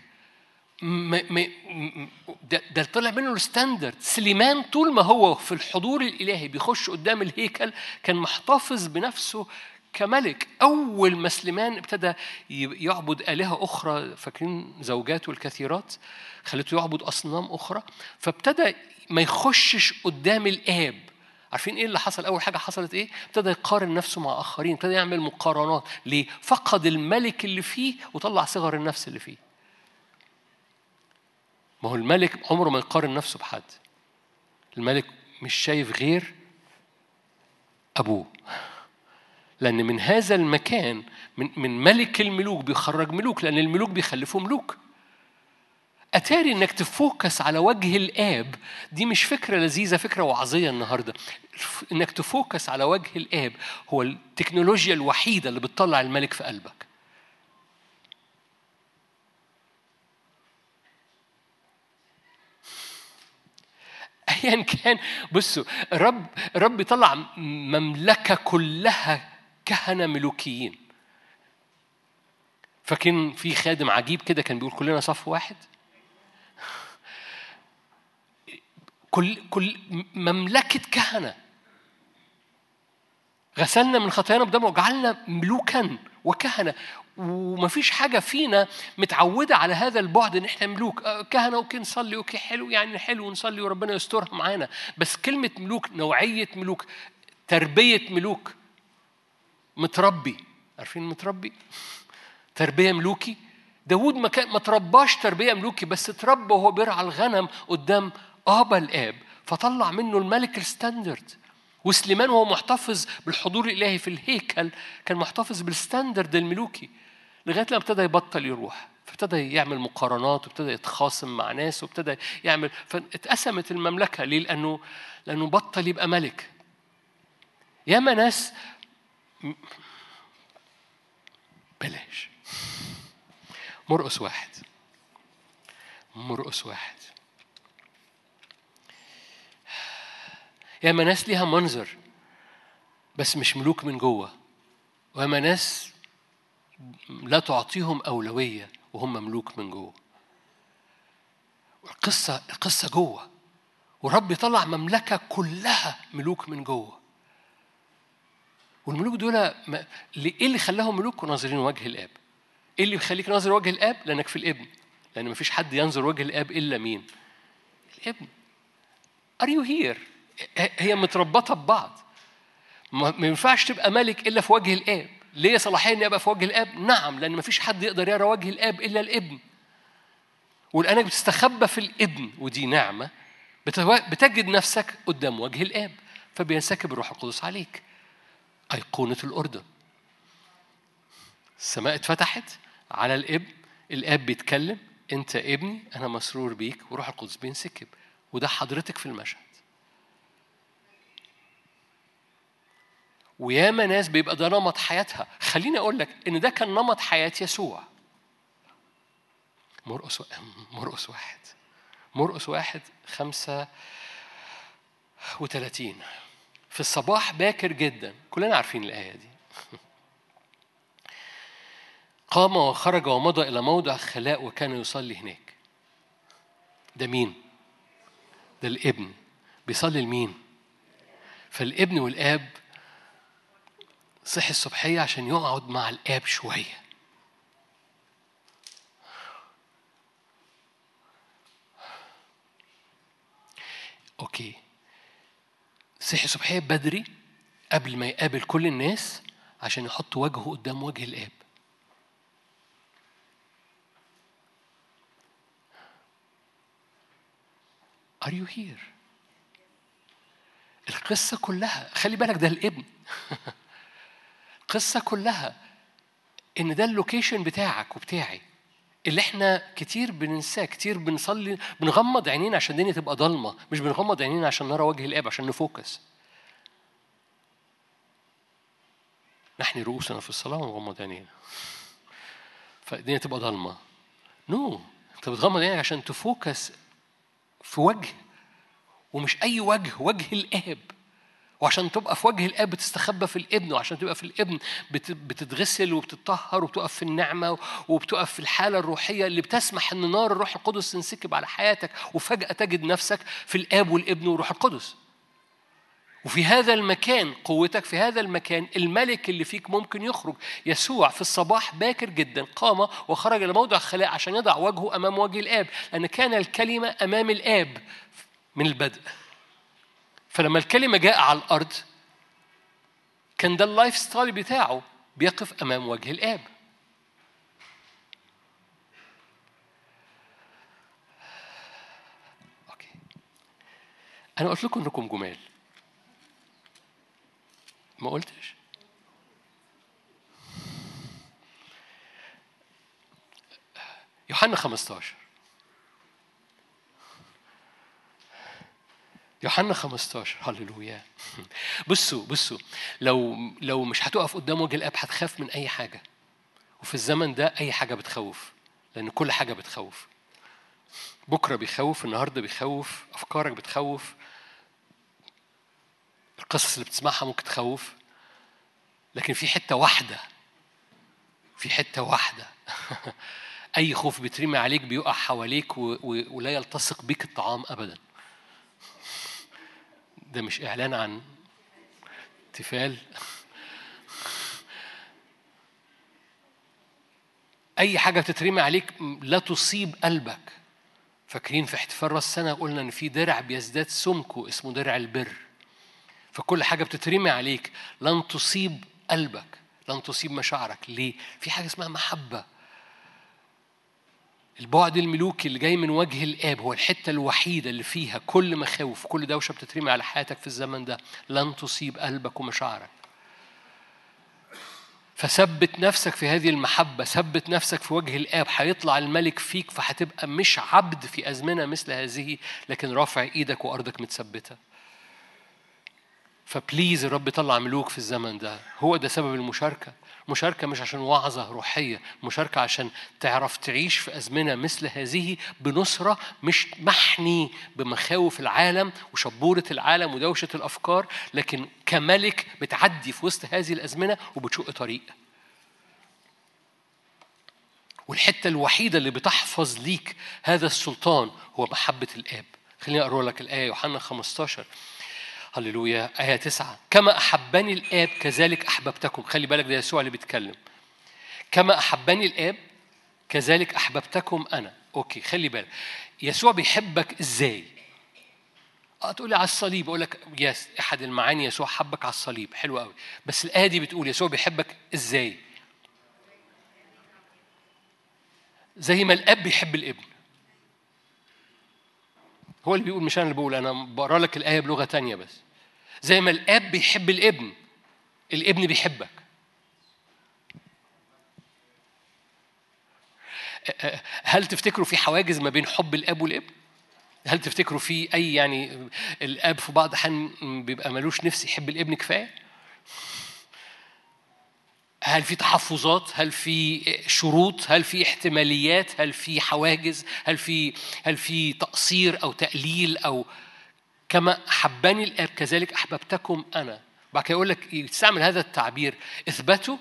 ده, ده طلع منه ال standard سليمان طول ما هو في الحضور الإلهي بيخش قدام الهيكل كان محتفظ بنفسه كملك أول ما سليمان ابتدى يعبد آلهة أخرى فاكرين زوجاته الكثيرات خلته يعبد أصنام أخرى فابتدى ما يخشش قدام الآب عارفين إيه اللي حصل؟ أول حاجة حصلت إيه؟ ابتدى يقارن نفسه مع آخرين، ابتدى يعمل مقارنات، ليه؟ فقد الملك اللي فيه وطلع صغر النفس اللي فيه. ما هو الملك عمره ما يقارن نفسه بحد. الملك مش شايف غير أبوه. لأن من هذا المكان من من ملك الملوك بيخرج ملوك لأن الملوك بيخلفوا ملوك. أتاري إنك تفوكس على وجه الآب دي مش فكرة لذيذة فكرة وعظية النهاردة إنك تفوكس على وجه الآب هو التكنولوجيا الوحيدة اللي بتطلع الملك في قلبك ايا كان بصوا الرب الرب بيطلع مملكة كلها كهنة ملوكيين. فاكرين في خادم عجيب كده كان بيقول كلنا صف واحد. كل كل مملكة كهنة. غسلنا من خطايانا بدمه وجعلنا ملوكا وكهنة. ومفيش حاجة فينا متعودة على هذا البعد إن إحنا ملوك. كهنة okay نصلي okay حلو يعني حلو نصلي وربنا يسترها معانا. بس كلمة ملوك نوعية ملوك تربية ملوك متربي. عارفين متربي؟ تربية ملوكي. داود ما كان ما ترباش تربية ملوكي بس تربى وهو بيرعى الغنم قدام أبا الآب فطلع منه الملك ال standard. وسليمان وهو محتفظ بالحضور الإلهي في الهيكل كان محتفظ بال standard الملوكي. لغاية لما ابتدى يبطل يروح فابتدى يعمل مقارنات وابتدى يتخاصم مع ناس وابتدى يعمل فاتقسمت المملكة. ليه؟ لأنه لأنه بطل يبقى ملك. ياما ناس بلاش. مرقس واحد. مرقس واحد. ياما ناس ليها منظر بس مش ملوك من جوه. وياما ناس لا تعطيهم أولوية وهم ملوك من جوه. القصة القصة جوه. ورب يطلع مملكة كلها ملوك من جوه. والملوك دول ما... إيه اللي خلاهم ملوك وناظرين وجه الآب؟ إيه اللي بيخليك ناظر وجه الآب؟ لأنك في الابن لأن ما فيش حد ينظر وجه الآب إلا مين؟ الابن. Are you here؟ هي متربطة ببعض. ما ينفعش تبقى ملك إلا في وجه الآب. ليه صلاحية إني أبقى في وجه الآب؟ نعم لأن ما فيش حد يقدر يرى وجه الآب إلا الابن. ولأنك بتستخبى في الابن ودي نعمة. بتجد نفسك قدام وجه الآب فبينسكب الروح القدس عليك. أيقونة الأردن. السماء اتفتحت على الابن الآب بيتكلم أنت ابني أنا مسرور بيك وروح القدس بينسكب وده حضرتك في المشهد. وياما ناس بيبقى ده نمط حياتها. خليني أقول لك إن ده كان نمط حياة يسوع. مرقس مرقس واحد. مرقس واحد خمسة وثلاثين في الصباح باكر جدا. كلنا عارفين الآية دي. قام وخرج ومضى إلى موضع خلاء وكان يصلي هناك. ده مين؟ ده الابن. بيصلي لمين؟ فالابن والآب صحي الصبحية عشان يقعد مع الآب شوية. أوكي. صحي الصبحية بدري قبل ما يقابل كل الناس عشان يحط وجهه قدام وجه الآب. Are you here؟ القصة كلها خلي بالك ده الابن. القصة كلها إن ده اللوكيشن بتاعك وبتاعي. اللي إحنا كتير بننساه كتير بنصلي بنغمض عينينا عشان الدنيا تبقى ضلمة مش بنغمض عينينا عشان نرى وجه الآب عشان نفوكس. نحن رؤوسنا في الصلاة ونغمض عينينا. فالدنيا تبقى ضلمة. نو no. انت بتغمض عينيك عشان تفوكس في وجه ومش أي وجه وجه الآب. وعشان تبقى في وجه الآب بتستخبى في الإبن وعشان تبقى في الإبن بتتغسل وبتطهر وبتقف في النعمة وبتقف في الحالة الروحية اللي بتسمح إن نار الروح القدس تنسكب على حياتك وفجأة تجد نفسك في الآب والإبن والروح القدس. وفي هذا المكان قوتك في هذا المكان الملك اللي فيك ممكن يخرج. يسوع في الصباح باكر جدا قام وخرج إلى موضع الخلاء عشان يضع وجهه أمام وجه الآب لأن كان الكلمة أمام الآب من البدء. فلما الكلمة جاء على الأرض كان ده ال lifestyle بتاعه بيقف أمام وجه الآب. أوكي. أنا قلت لكم إنكم جمال. ما قلتش؟ يوحنا 15 يوحنا 15 هللويا. بصوا بصوا. لو لو مش هتقف قدام وجه الآب هتخاف من أي حاجة. وفي الزمن ده أي حاجة بتخوف لأن كل حاجة بتخوف. بكرة بيخوف النهارده بيخوف أفكارك بتخوف. القصص اللي بتسمعها ممكن تخوف. لكن في حتة واحدة في حتة واحدة. أي خوف بيترمي عليك بيقع حواليك ولا يلتصق بيك الطعام ابدا. ده مش إعلان عن تفال أي حاجة تترمي عليك لا تصيب قلبك. فاكرين في احتفال راس السنة قلنا إن في درع بيزداد سمكه اسمه درع البر. فكل حاجة بتترمي عليك لن تصيب قلبك لن تصيب مشاعرك. ليه؟ في حاجة اسمها محبة. البعد الملوكي اللي جاي من وجه الآب هو الحتة الوحيدة اللي فيها كل مخاوف كل دوشة بتترمي على حياتك في الزمن ده. لن تصيب قلبك ومشاعرك. فثبت نفسك في هذه المحبة ثبت نفسك في وجه الآب. هيطلع الملك فيك فهتبقى مش عبد في أزمنة مثل هذه لكن رافع إيدك وأرضك متثبتة. فبليز الرب يطلع ملوك في الزمن ده. هو ده سبب المشاركة. مشاركة مش عشان وعظة روحية مشاركة عشان تعرف تعيش في أزمنة مثل هذه بنصرة مش محني بمخاوف العالم وشبورة العالم ودوشة الأفكار لكن كملك بتعدي في وسط هذه الأزمنة وبتشق طريق. والحتة الوحيدة اللي بتحفظ ليك هذا السلطان هو محبة الآب. خليني أقرأ لك الآية يوحنا 15 هللويا. آية تسعة. كما أحبني الآب كذلك أحببتكم. خلي بالك ده يسوع اللي بيتكلم. كما أحبني الآب كذلك أحببتكم أنا. أوكي خلي بالك. يسوع بيحبك إزاي؟ آه تقولي على الصليب. أقول لك يس أحد المعاني يسوع حبك على الصليب. حلو قوي بس الآية دي بتقول يسوع بيحبك إزاي؟ زي ما الآب بيحب الابن. هو اللي بيقول مش أنا اللي بقول أنا بقرأ لك الآية بلغة تانية بس. زي ما الأب بيحب الابن الابن بيحبك. هل تفتكروا في حواجز ما بين حب الأب والابن؟ هل تفتكروا في أي يعني الأب في بعض الأحيان بيبقى ملوش نفس يحب الابن كفاية؟ هل في تحفظات؟ هل في شروط؟ هل في احتماليات؟ هل في حواجز؟ هل في هل في تقصير أو تقليل أو كما احبني الآب كذلك أحببتكم أنا. بعد كده يقول لك يستعمل هذا التعبير. إثبتوا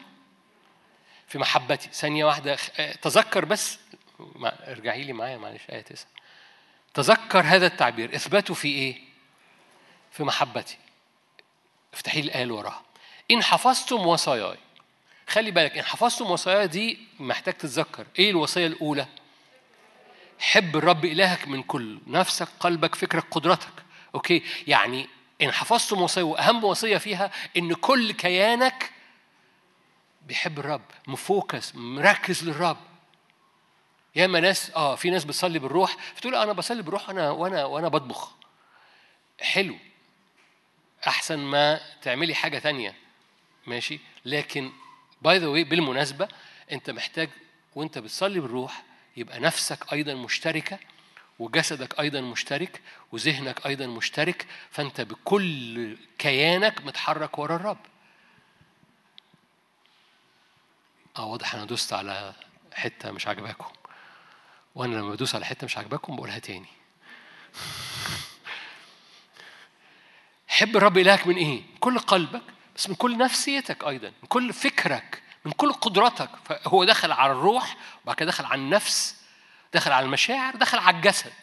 في محبتي. ثانية واحدة تذكر بس. ارجعي لي معايا معلش آية تسعة. تذكر هذا التعبير. إثبتوا في إيه؟ في محبتي. افتحي الايه اللي وراها. إن حفظتم وصاياي. خلي بالك إن حفظتم وصاياي دي محتاج تتذكر. إيه الوصية الأولى؟ حب الرب إلهك من كل نفسك قلبك فكرك قدرتك. أوكي؟ يعني إن حفظتم وصيه وأهم وصية فيها إن كل كيانك بيحب الرب مفوكس مركز للرب. ياما ناس آه في ناس بتصلي بالروح فتقول أنا بصلي بالروح أنا وأنا وأنا بطبخ. حلو. أحسن ما تعملي حاجة تانية. ماشي؟ لكن by the way بالمناسبة أنت محتاج وأنت بتصلي بالروح يبقى نفسك أيضا مشتركة وجسدك أيضا مشترك وذهنك أيضا مشترك فأنت بكل كيانك متحرك ورا الرب. آه واضح أنا دوست على حتة مش عاجباكم. وأنا لما بدوس على حتة مش عاجباكم بقولها تاني. حب الرب إلهك من إيه؟ كل قلبك. بس من كل نفسيتك أيضا من كل فكرك من كل قدرتك فهو دخل على الروح وبعد كده دخل على النفس دخل على المشاعر دخل على الجسد.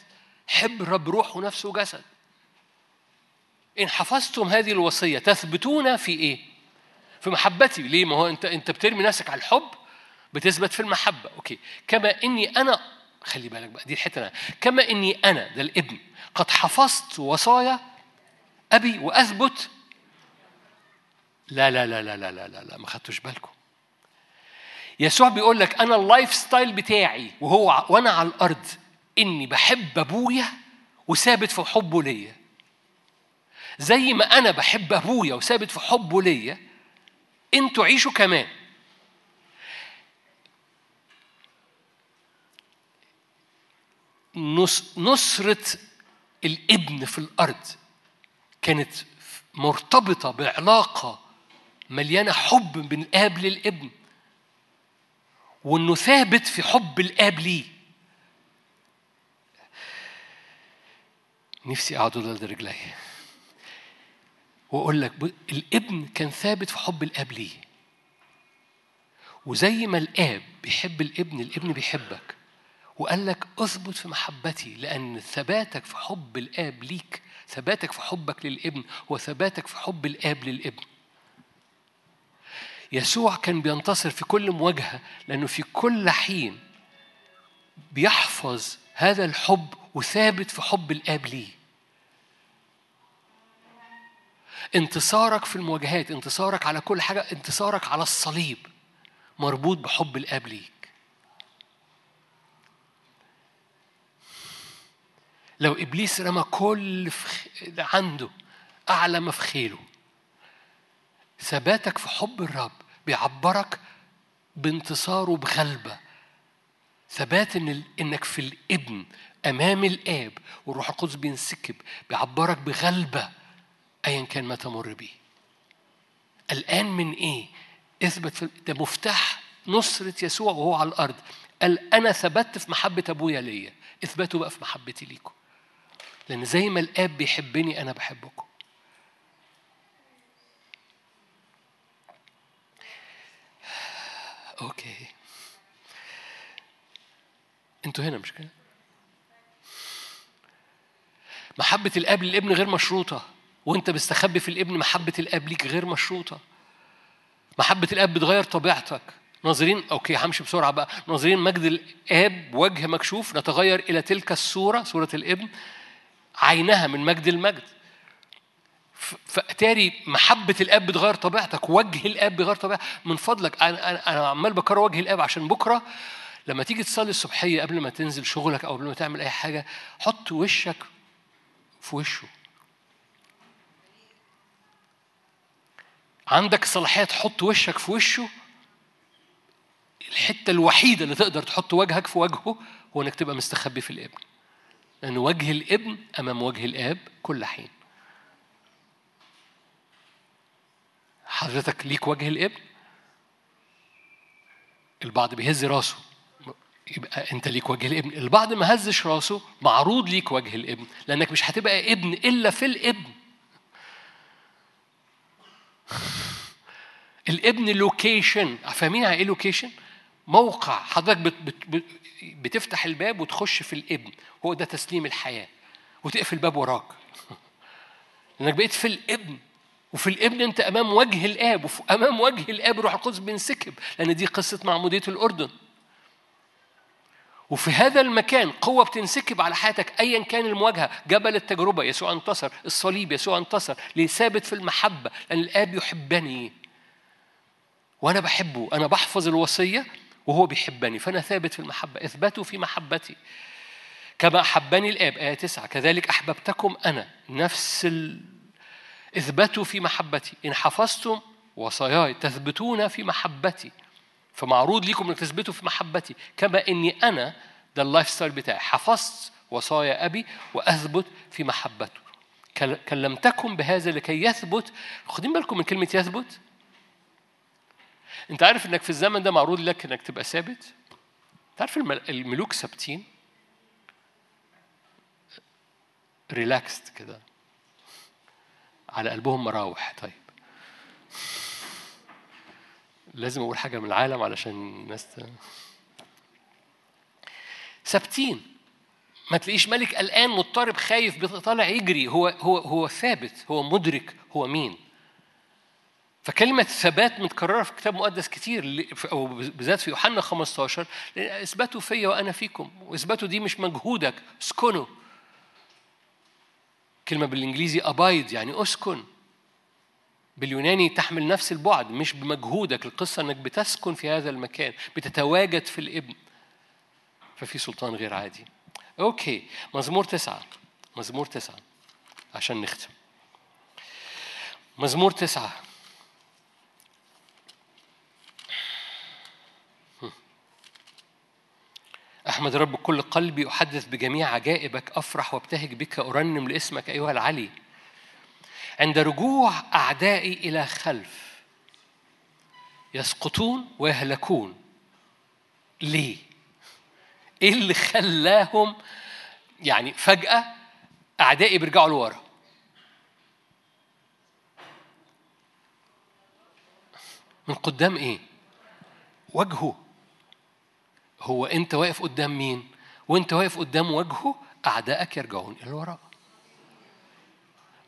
حب الرب روح ونفس وجسد إن حفظتم هذه الوصية تثبتون في إيه؟ في محبتي. ليه؟ ما هو أنت أنت بترمي نفسك على الحب بتثبت في المحبة. أوكي. كما إني أنا خلي بالك بقى دي الحتة أنا كما إني أنا ده الابن قد حفظت وصايا أبي وأثبت لا لا لا لا لا لا لا, لا ما خدتوش بالكم. يسوع بيقول لك أنا ال lifestyle بتاعي وهو وأنا على الأرض إني بحب أبويا وثابت في حبه ليا. زي ما أنا بحب أبويا وثابت في حبه ليا أنتوا عيشوا كمان. نصرة الابن في الأرض كانت مرتبطة بعلاقة مليانة حب من الآب للابن. وإنه ثابت في حب الآب ليه. نفسي أقعد على رجلي. وأقول لك الابن كان ثابت في حب الآب ليه. وزي ما الآب بيحب الابن الابن بيحبك. وقال لك اثبت في محبتي لأن ثباتك في حب الآب ليك ثباتك في حبك للابن هو ثباتك في حب الآب للابن. يسوع كان بينتصر في كل مواجهة لأنه في كل حين بيحفظ هذا الحب وثابت في حب الآب ليه انتصارك في المواجهات انتصارك على كل حاجة انتصارك على الصليب مربوط بحب الآب ليك لو إبليس رمى كل. عنده أعلى ما في خيله ثباتك في حب الرب بيعبرك بانتصاره بغلبة. ثبات إن إنك في الإبن أمام الآب والروح القدس بينسكب بيعبرك بغلبة أيا كان ما تمر به الآن من إيه؟ إثبت في ده مفتاح نصرة يسوع وهو على الأرض. قال أنا ثبت في محبة أبويا ليا. اثبتوا بقى في محبتي ليكم. لأن زي ما الآب بيحبني أنا بحبكم. أوكي. أنتوا هنا مش كده؟ محبة الآب للابن غير مشروطة. وأنت مستخبي في الابن محبة الآب ليك غير مشروطة. محبة الآب بتغير طبيعتك. ناظرين أوكي همشي بسرعة بقى. ناظرين مجد الآب وجه مكشوف نتغير إلى تلك الصورة صورة الابن عينها من مجد المجد. فأتاري محبة الأب بتغير طبيعتك وجه الأب بيغير طبيعتك. من فضلك أنا أنا عمال بكرر وجه الأب عشان بكرة لما تيجي تصلي الصبحية قبل ما تنزل شغلك أو قبل ما تعمل أي حاجة حط وشك في وشه. عندك صلاحيه تحط وشك في وشه. الحتة الوحيدة اللي تقدر تحط وجهك في وجهه هو إنك تبقى مستخبي في الإبن. لأن وجه الإبن أمام وجه الآب كل حين. حضرتك ليك وجه الابن؟ البعض بيهز راسه. يبقى انت ليك وجه الابن. البعض ما هزش راسه معروض ليك وجه الابن. لانك مش هتبقى ابن إلا في الابن. الابن location فاهمين يعني إيه location موقع. حضرتك بت بت بتفتح الباب وتخش في الابن. هو ده تسليم الحياة. وتقفل الباب وراك. لأنك بقيت في الابن. وفي الابن انت امام وجه الاب امام وجه الاب روح القدس بينسكب لأن دي قصة معمودية الأردن. وفي هذا المكان قوة بتنسكب على حياتك أيا كان المواجهة. جبل التجربة يسوع انتصر. الصليب يسوع انتصر. ليه؟ ثابت في المحبة لأن الآب يحبني. وأنا بحبه. أنا بحفظ الوصية وهو بيحبني. فأنا ثابت في المحبة. اثبتوا في محبتي. كما أحبني الآب. آية تسعة. كذلك أحببتكم أنا. نفس. إثبتوا في محبتي. إن حفظتم وصاياي تثبتون في محبتي. فمعروض ليكم إنك تثبتوا في محبتي. كما إني أنا ده ال lifestyle بتاعي. حفظت وصايا أبي وأثبت في محبته. كلمتكم بهذا لكي يثبت. خدين بالكم من كلمة يثبت. أنت عارف إنك في الزمن ده معروض لك إنك تبقى ثابت؟ تعرف الملوك ثابتين؟ ريلاكست كده. على قلبهم مراوح. طيب. لازم أقول حاجة من العالم علشان الناس ثابتين. ما تلاقيش ملك قلقان مضطرب خايف طالع يجري. هو هو هو ثابت. هو مدرك. هو مين؟ فكلمة ثبات متكررة في كتاب مقدس كتير أو بالذات في يوحنا 15 اثبتوا فيا وأنا فيكم. واثبتوا دي مش مجهودك. اسكنوا. كلمة بالإنجليزي أبايد يعني أسكن. باليوناني تحمل نفس البعد مش بمجهودك. القصة أنك بتسكن في هذا المكان بتتواجد في الإبن. ففي سلطان غير عادي. أوكي مزمور تسعة. مزمور تسعة. عشان نختم. مزمور تسعة. أحمد رب كل قلبي أحدث بجميع عجائبك أفرح وابتهج بك أرنم لاسمك أيها العلي. عند رجوع أعدائي إلى خلف يسقطون ويهلكون. ليه؟ إيه اللي خلاهم؟ يعني فجأة أعدائي بيرجعوا لورا. من قدام إيه؟ وجهه. هو أنت واقف قدام مين؟ وأنت واقف قدام وجهه أعدائك يرجعون إلى الوراء.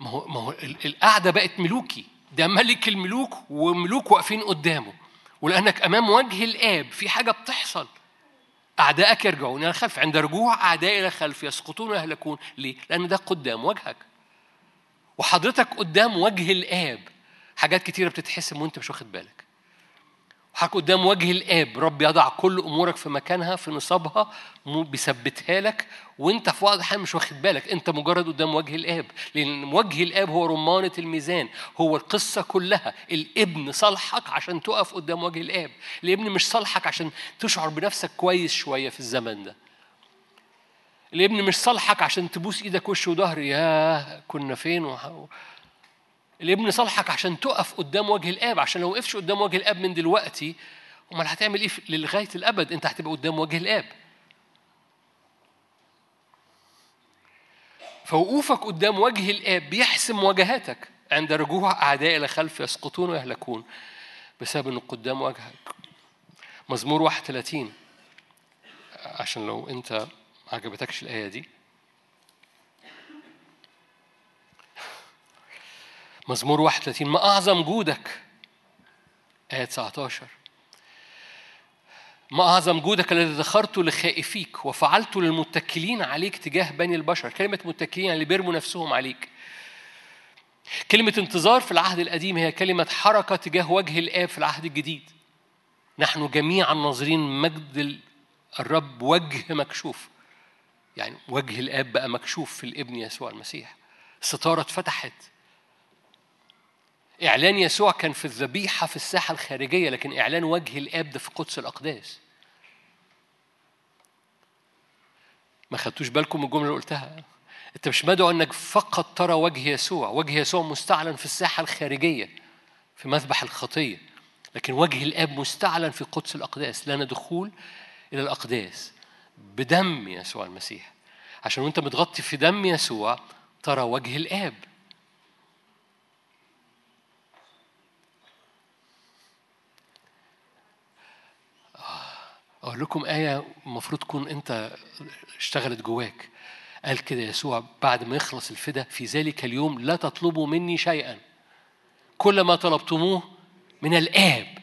ما هو ما هو القعدة بقت ملوكي. ده ملك الملوك وملوك واقفين قدامه. ولأنك أمام وجه الآب في حاجة بتحصل. أعدائك يرجعون إلى الخلف. عند رجوع اعدائي إلى الخلف يسقطون ويهلكون. ليه؟ لأن ده قدام وجهك. وحضرتك قدام وجه الآب. حاجات كتيرة بتتحسم وأنت مش واخد بالك. حضرتك قدام وجه الآب. رب يضع كل أمورك في مكانها في نصابها بيثبتها لك. وانت في وقت حال مش واخد بالك. انت مجرد قدام وجه الآب. لأن وجه الآب هو رمانه الميزان هو القصة كلها. الابن صالحك عشان تقف قدام وجه الآب. الابن مش صالحك عشان تشعر بنفسك كويس شوية في الزمن ده. الابن مش صالحك عشان تبوس إيدك وش وظهر. يا كنا فين؟ الابن صالحك عشان تقف قدام وجه الآب عشان لو وقفش قدام وجه الآب من دلوقتي أمال هتعمل إيه لغايه الأبد؟ أنت هتبقى قدام وجه الآب. فوقوفك قدام وجه الآب بيحسم مواجهاتك عند رجوع أعداء إلى خلف يسقطون ويهلكون بسبب إنه قدام وجهك. مزمور 31 عشان لو أنت ما عجبتكش الآية دي. مزمور 31 ما أعظم جودك. آية 19 ما أعظم جودك الذي ذخرته لخائفيك وفعلته للمتكلين عليك تجاه بني البشر. كلمة متكلين يعني اللي بيرموا نفسهم عليك. كلمة انتظار في العهد القديم هي كلمة حركة تجاه وجه الآب في العهد الجديد. نحن جميعا ناظرين مجد الرب وجه مكشوف. يعني وجه الآب بقى مكشوف في الابن يسوع المسيح. الستارة اتفتحت. إعلان يسوع كان في الذبيحة في الساحة الخارجية لكن إعلان وجه الآب ده في قدس الأقداس. ما خدتوش بالكم من الجملة اللي قلتها؟ أنت مش مدعو أنك فقط ترى وجه يسوع. وجه يسوع مستعلن في الساحة الخارجية في مذبح الخطية. لكن وجه الآب مستعلن في قدس الأقداس. لنا دخول إلى الأقداس. بدم يسوع المسيح. عشان وأنت متغطي في دم يسوع ترى وجه الآب أقول لكم آية المفروض تكون أنت اشتغلت جواك. قال كده يسوع بعد ما يخلص الفدا في ذلك اليوم لا تطلبوا مني شيئا. كل ما طلبتموه من الآب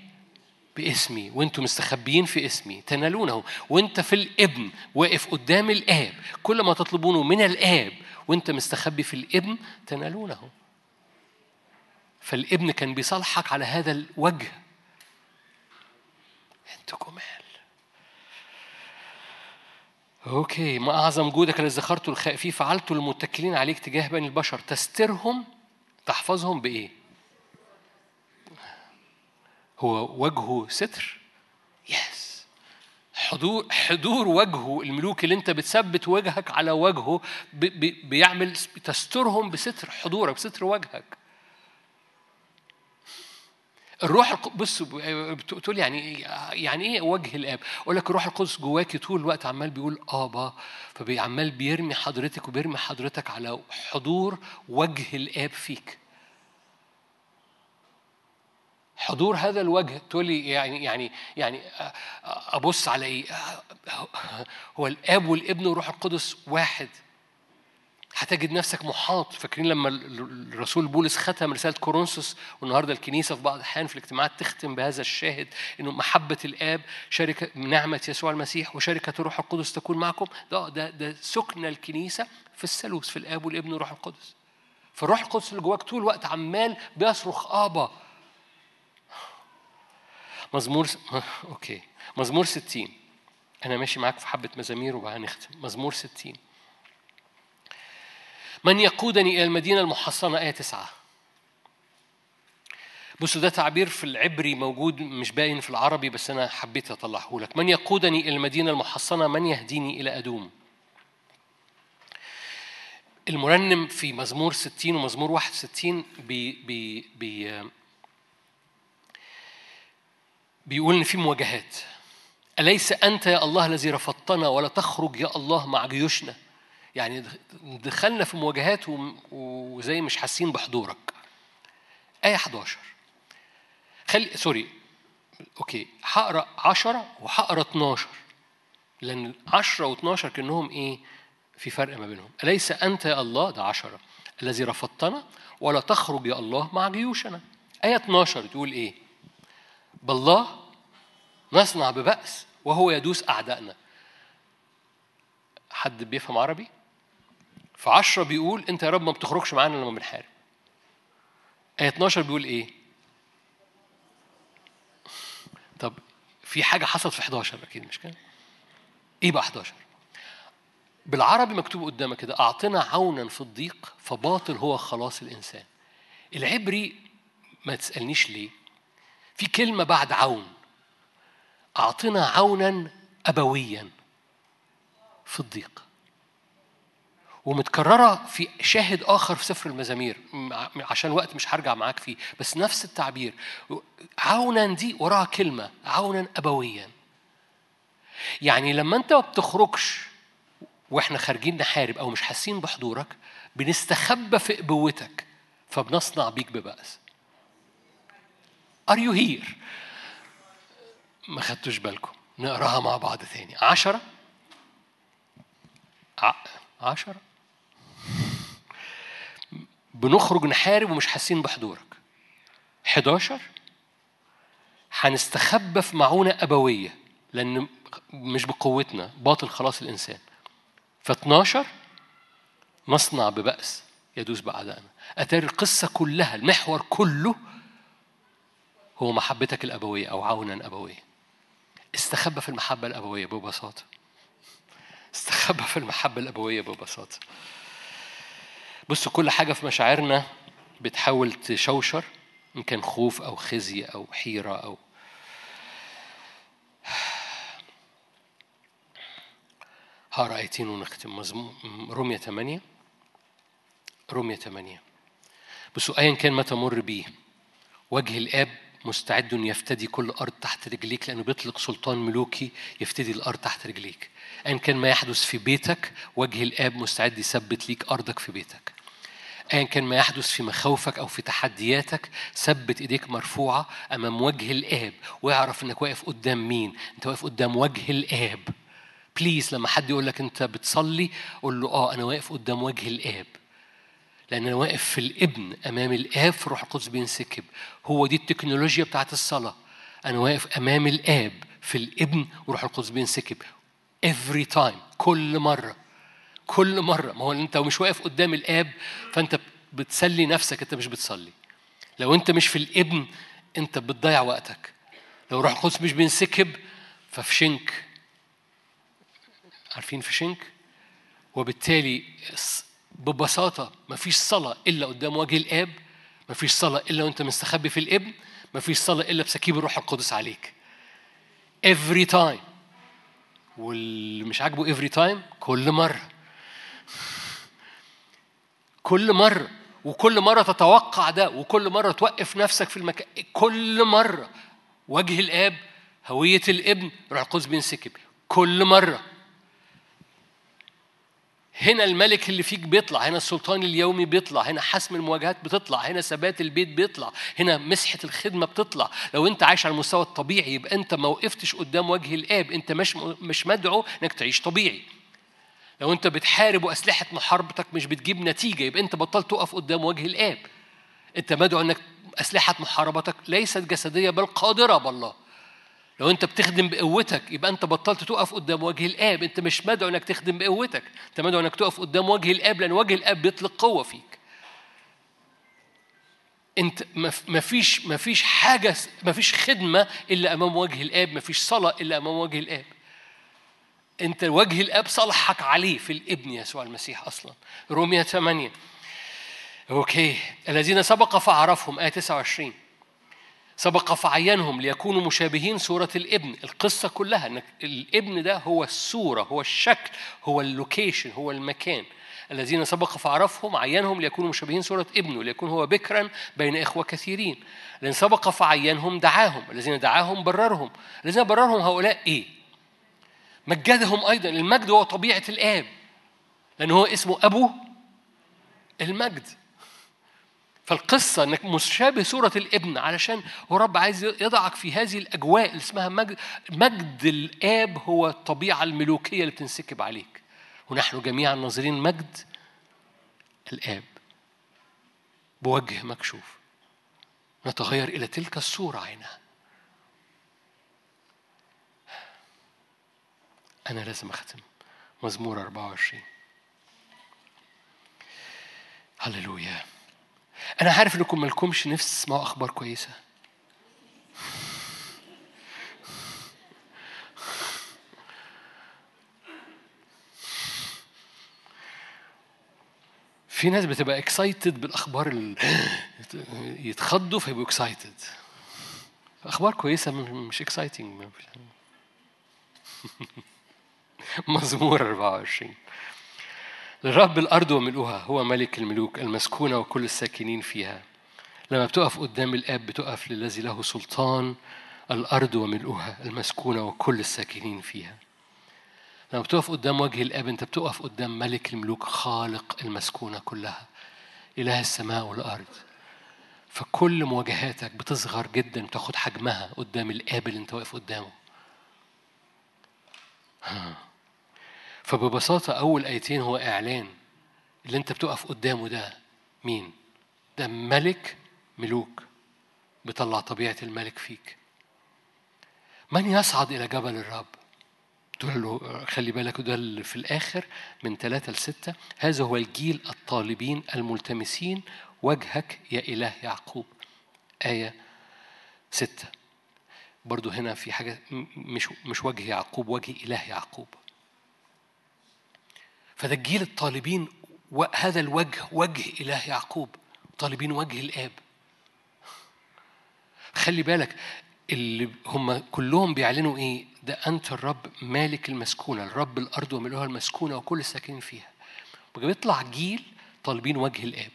باسمي وأنتم مستخبيين في اسمي تنالونه. وأنت في الابن واقف قدام الآب. كل ما تطلبونه من الآب وأنت مستخبي في الابن تنالونه. فالابن كان بيصالحك على هذا الوجه. أنتوا جمال okay ما أعظم جودك الذي ذخرته لخائفيك فعلته للمتكلين عليك تجاه بني البشر تسترهم تحفظهم بإيه؟ هو وجهه ستر؟ yes حضور حضور وجهه الملوك اللي أنت بتثبت وجهك على وجهه بي بي بيعمل تسترهم بستر حضورك بستر وجهك. الروح بص بتقول يعني إيه يعني إيه وجه الآب؟ أقول لك الروح القدس جواكي طول الوقت عمال بيقول آبا فبيعمال بيرمي حضرتك وبيرمي حضرتك على حضور وجه الآب فيك. حضور هذا الوجه تقول لي يعني يعني يعني أبص على إيه؟ هو الآب والابن والروح القدس واحد هتجد نفسك محاط. فاكرين لما الرسول بولس ختم رسالة كورنثوس والنهاردة الكنيسة في بعض الأحيان في الاجتماعات تختم بهذا الشاهد إنه محبة الآب شركة نعمة يسوع المسيح وشركة الروح القدس تكون معكم. ده ده ده سكن الكنيسة في الثالوث في الآب والابن والروح القدس. فالروح القدس اللي جواك طول الوقت عمال بيصرخ آبا. مزمور س... أوكي. مزمور 60 أنا ماشي معاك في حبة مزامير وهنختم. مزمور 60 من يقودني إلى المدينة المحصنة آية تسعة. بصوا ده تعبير في العبري موجود مش باين في العربي بس أنا حبيت أطلعه لك. من يقودني إلى المدينة المحصنة من يهديني إلى أدوم. المرنم في مزمور 60 ومزمور 61 بي بي بي بيقول إن في مواجهات. أليس أنت يا الله الذي رفضتنا ولا تخرج يا الله مع جيوشنا؟ يعني دخلنا في مواجهات وزي مش حاسين بحضورك. آية 11 خلي sorry. Okay. هقرأ 10 وهقرأ 12 لأن 10 و12 كأنهم إيه؟ في فرق ما بينهم. أليس أنت يا الله؟ ده 10 الذي رفضتنا ولا تخرج يا الله مع جيوشنا. آية 12 تقول إيه؟ بالله نصنع ببأس وهو يدوس أعدائنا. حد بيفهم عربي؟ فعشرة بيقول أنت يا رب ما بتخرجش معانا لما بنحارب. آية 12 بيقول إيه؟ طب في حاجة حصلت في 11 أكيد مش كده؟ إيه بقى 11؟ بالعربي مكتوب قدامك كده أعطنا عونا في الضيق فباطل هو خلاص الإنسان. العبري ما تسألنيش ليه؟ في كلمة بعد عون. أعطنا عونا أبويا في الضيق. ومتكررة في شاهد آخر في سفر المزامير. عشان وقت مش هرجع معاك فيه. بس نفس التعبير. عونا دي وراها كلمة. عونا أبويا. يعني لما أنت ما بتخرجش وإحنا خارجين نحارب أو مش حاسين بحضورك بنستخبى في أبوتك فبنصنع بيك ببأس. Are you here؟ ما خدتوش بالكم. نقراها مع بعض تاني. عشرة؟ ع... عشرة؟ بنخرج نحارب ومش حاسين بحضورك. 11 هنستخبى في معونة أبوية لأن مش بقوتنا باطل خلاص الإنسان. ف 12 نصنع ببأس يدوس بأعدائنا. أتاري القصة كلها المحور كله هو محبتك الأبوية أو عونا أبوية. استخبى في المحبة الأبوية ببساطة. استخبى في المحبة الأبوية ببساطة. بصوا كل حاجة في مشاعرنا بتحاول تشوشر إن كان خوف أو خزي أو حيرة أو هقرأ آيتين ونختم. رمية 8 رمية 8 بصوا أيا كان ما تمر بيه وجه الآب مستعد يفتدي كل أرض تحت رجليك لأنه بيطلق سلطان ملوكي يفتدي الأرض تحت رجليك. أيا كان ما يحدث في بيتك وجه الآب مستعد يثبت ليك أرضك في بيتك. أيا كان ما يحدث في مخاوفك أو في تحدياتك ثبت إيديك مرفوعة أمام وجه الآب واعرف إنك واقف قدام مين. أنت واقف قدام وجه الآب بليز لما حد يقول لك أنت بتصلي قول له آه أنا واقف قدام وجه الآب لأن أنا واقف في الإبن أمام الآب في القدس بينسكب. هو دي التكنولوجيا بتاعت الصلاة. أنا واقف أمام الآب في الإبن وروح القدس بينسكب. Every time كل مرة. كل مرة. ما هو أنت مش واقف قدام الآب فأنت بتسلي نفسك أنت مش بتصلي. لو أنت مش في الابن أنت بتضيع وقتك. لو روح القدس مش بينسكب ففي شنك عارفين في شنك وبالتالي ببساطة مفيش صلاة إلا قدام وجه الآب مفيش صلاة إلا وأنت مستخبي في الابن مفيش صلاة إلا بسكيب الروح القدس عليك. Every time. واللي مش عاجبه every time كل مرة. كل مرة وكل مرة تتوقع ده وكل مرة توقف نفسك في المكان كل مرة. وجه الآب هوية الابن روح القدس بينسكب كل مرة. هنا الملك اللي فيك بيطلع هنا السلطان اليومي بيطلع هنا حسم المواجهات بتطلع هنا ثبات البيت بيطلع هنا مسحة الخدمة بتطلع. لو انت عايش على المستوى الطبيعي يبقى انت ما وقفتش قدام وجه الآب انت مش مش مدعو انك تعيش طبيعي. لو انت بتحارب وأسلحة محاربتك مش بتجيب نتيجة يبقى انت بطلت تقف قدام وجه الآب. انت مدعو انك أسلحة محاربتك ليست جسدية بل قادرة بالله. لو انت بتخدم بقوتك يبقى انت بطلت تقف قدام وجه الآب. انت مش مدعو انك تخدم بقوتك انت مدعو انك تقف قدام وجه الآب لأن وجه الآب بيطلق قوة فيك. انت ما فيش ما فيش حاجة ما فيش خدمة إلا أمام وجه الآب ما فيش صلاة إلا أمام وجه الآب. انت وجه الاب صلحك عليه في الابن يسوع المسيح أصلا. رومية 8 أوكي. الذين سبق فعرفهم آية 29 سبق فعينهم ليكونوا مشابهين صورة الابن. القصة كلها أن الابن ده هو الصورة هو الشكل هو ال location هو المكان. الذين سبق فعرفهم عينهم ليكونوا مشابهين صورة ابنه ليكون هو بكرا بين إخوة كثيرين. لأن سبق فعينهم دعاهم. الذين دعاهم بررهم. الذين بررهم هؤلاء إيه؟ مجدهم أيضا. المجد هو طبيعة الآب لأن هو اسمه أبو المجد. فالقصة إنك مشابه صورة الابن علشان هو رب عايز يضعك في هذه الأجواء اللي اسمها مجد. مجد الآب هو الطبيعة الملوكية اللي بتنسكب عليك. ونحن جميعا ناظرين مجد الآب. بوجه مكشوف. نتغير إلى تلك الصورة عينها أنا لازم أختم. مزمور 24 هللويا. أنا عارف إنكم مالكمش نفس تسمعوا أخبار كويسة. في ناس بتبقى excited بالأخبار اللي يتخضوا فيبقوا excited أخبار كويسة مش exciting مزمور 24 للرب الأرض وملؤها هو ملك الملوك المسكونة وكل الساكنين فيها. لما بتقف قدام الآب بتقف للذي له سلطان الأرض وملؤها المسكونة وكل الساكنين فيها. لما بتقف قدام وجه الآب أنت بتقف قدام ملك الملوك خالق المسكونة كلها إله السماء والأرض. فكل مواجهاتك بتصغر جدا بتاخد حجمها قدام الآب اللي أنت واقف قدامه. فببساطة أول آيتين هو إعلان. اللي أنت بتقف قدامه ده مين؟ ده ملك ملوك. بيطلع طبيعة الملك فيك. من يصعد إلى جبل الرب؟ تقول له خلي بالك ده في الآخر من ثلاثة لستة. هذا هو الجيل الطالبين الملتمسين وجهك يا إله يعقوب. آية ستة. برضو هنا في حاجة مش مش وجه يعقوب وجه إله يعقوب. فده الجيل الطالبين هذا الوجه وجه إله يعقوب. طالبين وجه الآب. خلي بالك اللي هم كلهم بيعلنوا إيه؟ ده أنت الرب مالك المسكونة الرب الأرض وملؤها المسكونة وكل الساكنين فيها. بيطلع جيل طالبين وجه الآب.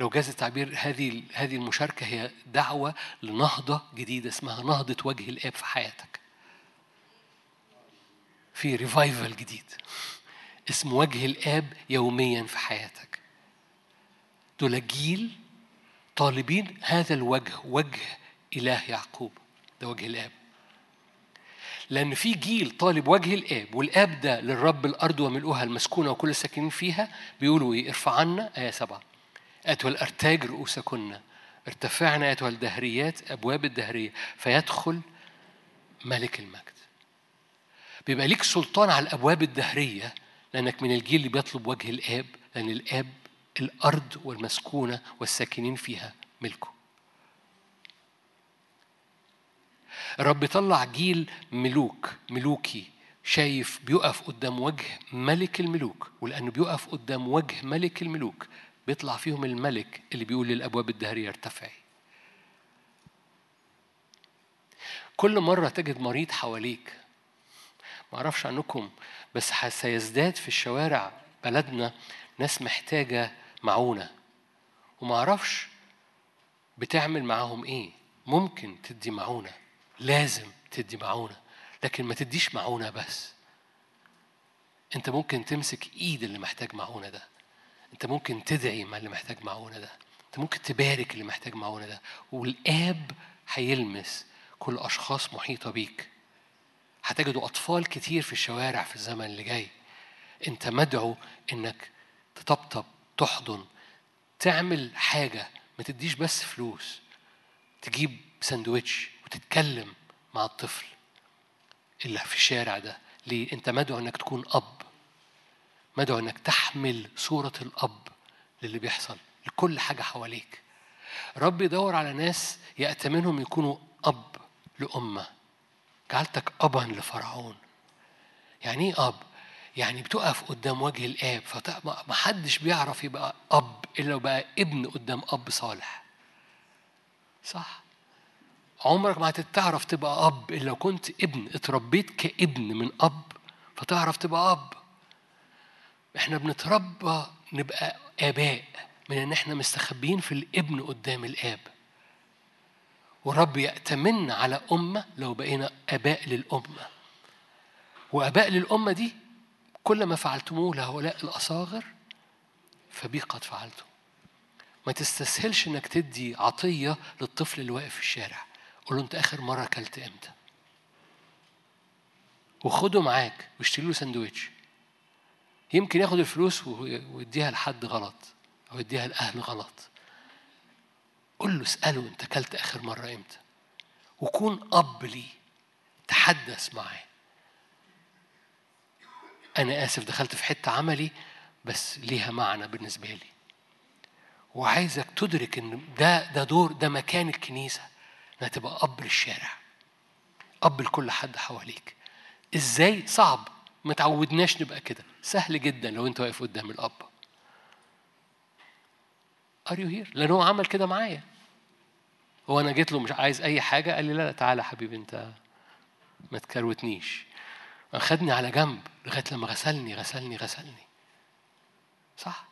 لو جاز التعبير هذه هذه المشاركة هي دعوة لنهضة جديدة اسمها نهضة وجه الآب في حياتك. في revival جديد. اسم وجه الآب يوميا في حياتك. دول جيل طالبين هذا الوجه وجه إله يعقوب. ده وجه الآب. لأن في جيل طالب وجه الآب والآب ده للرب الأرض وملؤها المسكونة وكل الساكنين فيها بيقولوا إيه؟ ارفع عنا آية سبعة. أتوى الأرتاج رؤوسكن. ارتفعنا أتوى الدهريات أبواب الدهرية. فيدخل ملك المجد. بيبقى ليك سلطان على الأبواب الدهرية لأنك من الجيل اللي بيطلب وجه الآب لأن الآب الأرض والمسكونة والساكنين فيها ملكه. الرب طلع جيل ملوك ملوكي شايف بيقف قدام وجه ملك الملوك. ولأنه بيقف قدام وجه ملك الملوك بيطلع فيهم الملك اللي بيقول للأبواب الدهرية ارتفعي. كل مرة تجد مريض حواليك ما أعرفش عنكم بس سيزداد في الشوارع بلدنا ناس محتاجة معونة. وما أعرفش بتعمل معاهم إيه. ممكن تدي معونة لازم تدي معونة لكن ما تديش معونة بس. أنت ممكن تمسك إيد اللي محتاج معونة ده. أنت ممكن تدعي مع اللي محتاج معونة ده. أنت ممكن تبارك اللي محتاج معونة ده. والآب هيلمس كل أشخاص محيطة بيك. هتجدوا أطفال كتير في الشوارع في الزمن اللي جاي. أنت مدعو إنك تطبطب تحضن تعمل حاجة ما تديش بس فلوس. تجيب سندوتش وتتكلم مع الطفل اللي في الشارع ده. ليه؟ انت مدعو انك تكون أب. مدعو إنك تحمل صورة الأب للي بيحصل لكل حاجة حواليك. رب يدور على ناس يأتمنهم يكونوا أب لأمة. جعلتك أبا لفرعون. يعني إيه أب؟ يعني بتقف قدام وجه الآب فما حدش بيعرف يبقى أب إلا لو بقى ابن قدام أب صالح. صح؟ عمرك ما هتتعرف تبقى أب إلا لو كنت ابن. اتربيت كابن من أب فتعرف تبقى أب. إحنا بنتربى نبقى آباء من إن إحنا مستخبيين في الابن قدام الآب. ورب يأتمن على أمة لو بقينا آباء للأمة. وآباء للأمة دي كل ما فعلتموه لهؤلاء الأصاغر فبي قد فعلته. ما تستسهلش إنك تدي عطية للطفل اللي واقف في الشارع. قول له أنت آخر مرة أكلت إمتى؟ وخده معاك واشتري له سندوتش يمكن ياخد الفلوس ويديها لحد غلط أو يديها لأهل غلط. قول له اسأله أنت أكلت آخر مرة إمتى؟ وكون أب ليه تحدث معاه. أنا آسف دخلت في حتة عملي بس ليها معنى بالنسبة لي. وعايزك تدرك إن ده ده دور ده مكان الكنيسة إنها تبقى أب للشارع أب لكل حد حواليك. إزاي؟ صعب. ما تعودناش نبقى كده. سهل جدا لو أنت واقف قدام الأب. are you here لأن هو عمل كده معايا. هو أنا جيت له مش عايز أي حاجة قال لي لا لا تعالى حبيبي أنت ما تكروتنيش. أخدني على جنب لغاية لما غسلني غسلني غسلني. صح؟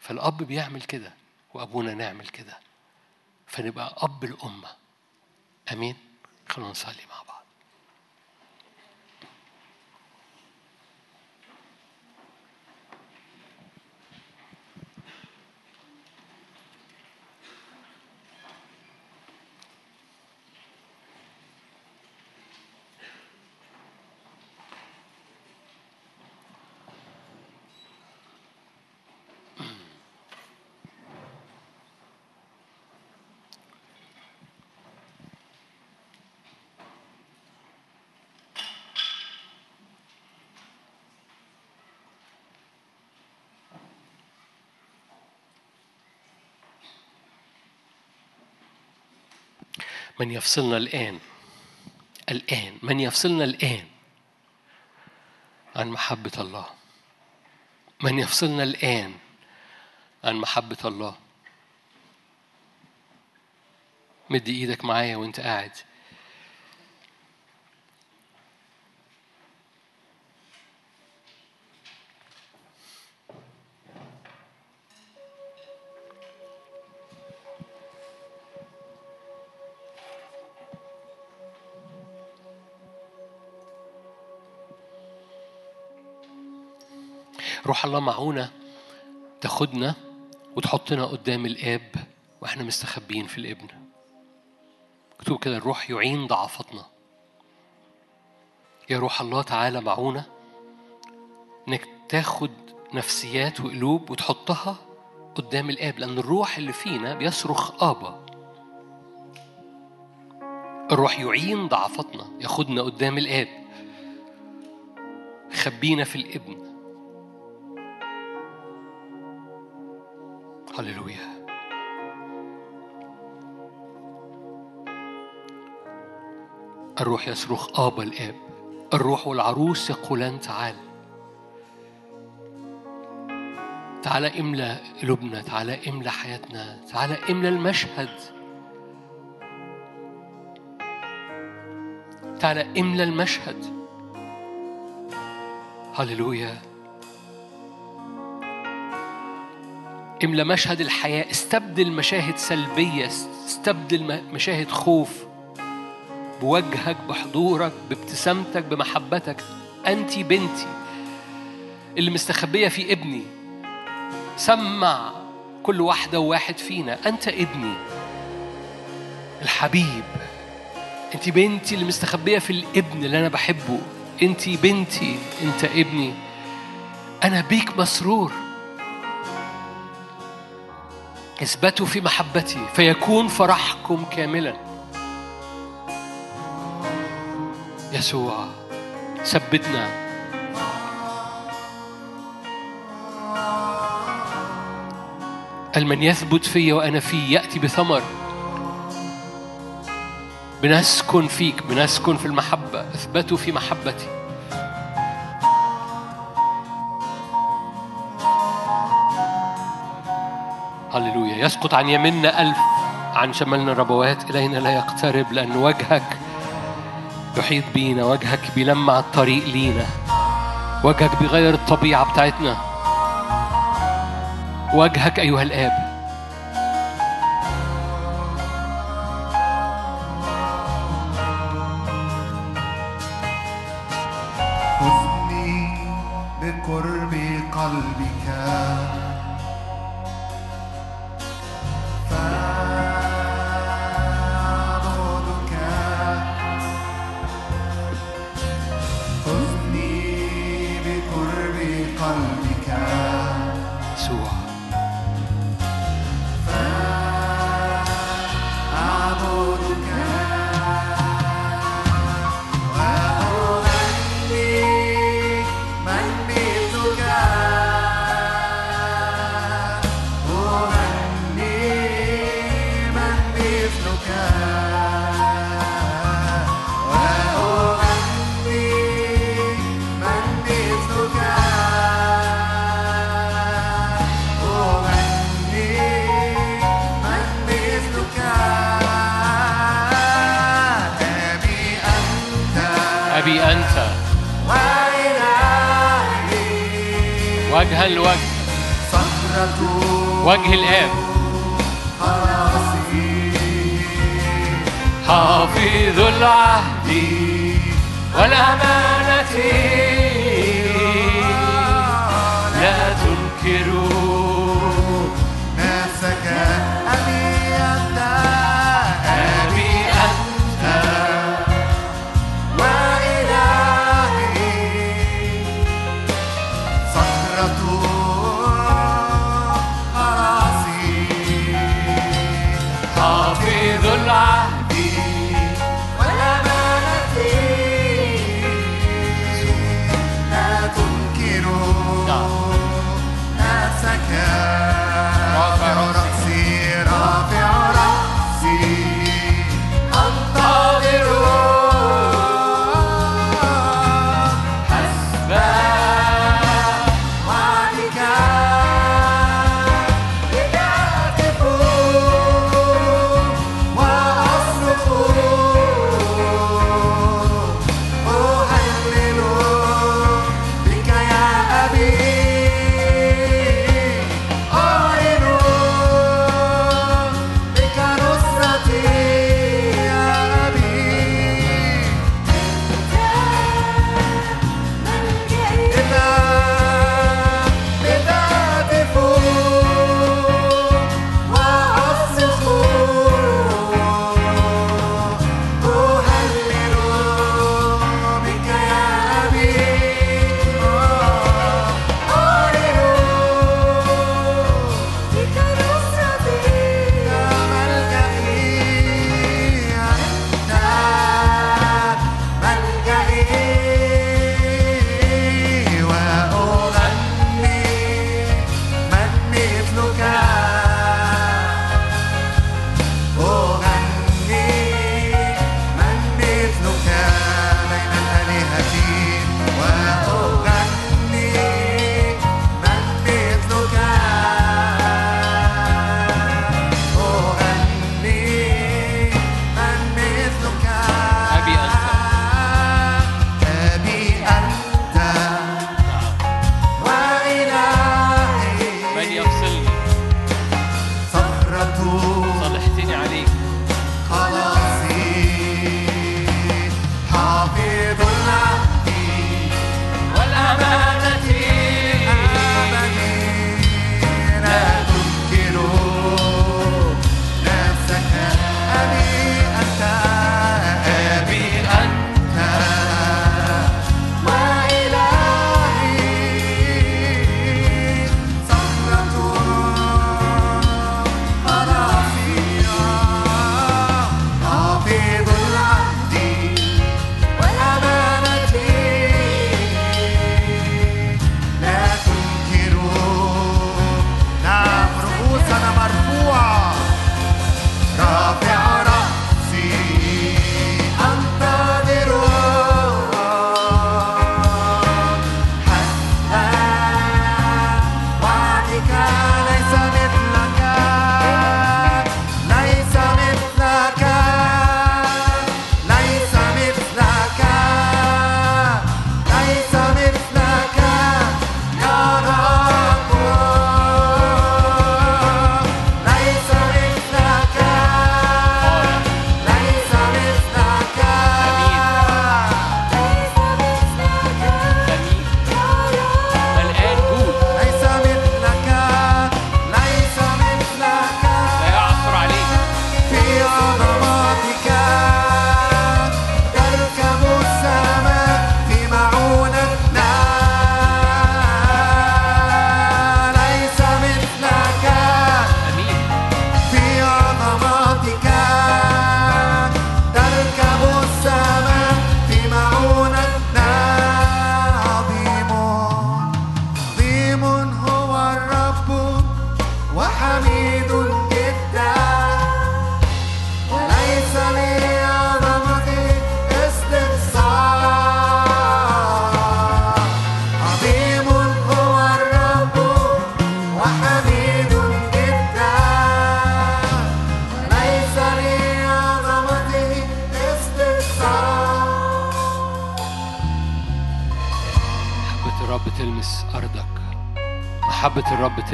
فالأب بيعمل كده وأبونا نعمل كده. فنبقى أب الأمة. أمين؟ خلونا نصلي مع بعض. من يفصلنا الآن. الآن. من يفصلنا الآن؟ عن محبة الله. من يفصلنا الآن؟ عن محبة الله. مد إيدك معايا وأنت قاعد. روح الله معونا تاخدنا وتحطنا قدام الآب وإحنا مستخبيين في الابن. مكتوب كده الروح يعين ضعفتنا يا روح الله تعالى معونا إنك تاخد نفسيات وقلوب وتحطها قدام الآب لأن الروح اللي فينا بيصرخ آبا. الروح يعين ضعفتنا ياخدنا قدام الآب. خبينا في الابن. هللويا الروح يصرخ آبا الآب. الروح والعروس يقولان تعال. تعالى املى قلوبنا تعالى املى حياتنا تعالى املى المشهد. تعالى املى المشهد. هللويا املى مشهد الحياة. استبدل مشاهد سلبية استبدل مشاهد خوف بوجهك بحضورك بابتسامتك بمحبتك. أنت بنتي اللي مستخبية في ابني. سمع كل واحدة وواحد فينا. أنت ابني. الحبيب. أنت بنتي اللي مستخبية في الابن اللي أنا بحبه. أنت بنتي. أنت ابني. أنا بيك مسرور. إثبتوا في محبتي فيكون فرحكم كاملا. يسوع ثبتنا. المن يثبت في وأنا فيه يأتي بثمر. بنسكن فيك بنسكن في المحبة. اثبتوا في محبتي. هللويا. يسقط عن يمنا ألف عن شمالنا ربوات. إلينا لا يقترب لأن وجهك يحيط بينا. وجهك بيلمع الطريق لينا. وجهك بيغير الطبيعة بتاعتنا. وجهك أيها الآب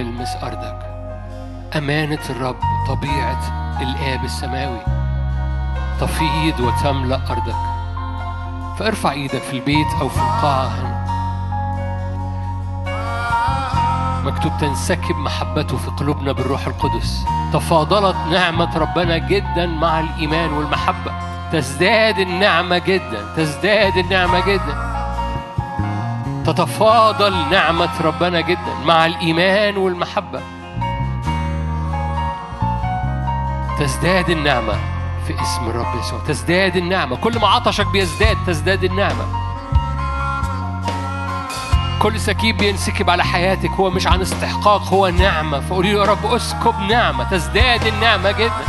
تلمس أرضك. أمانة الرب طبيعة الآب السماوي. تفيض وتملأ أرضك. فارفع إيدك في البيت أو في القاعة. هنا مكتوب تنسكب محبته في قلوبنا بالروح القدس. تفاضلت نعمة ربنا جدا مع الإيمان والمحبة. تزداد النعمة جدا. تزداد النعمة جدا. تتفاضل نعمة ربنا جدا مع الإيمان والمحبة. تزداد النعمة في اسم الرب يسوع. تزداد النعمة. كل ما عطشك بيزداد تزداد النعمة. كل سكيب بينسكب على حياتك. هو مش عن استحقاق هو نعمة. فقولي له يا رب اسكب نعمة. تزداد النعمة جدا.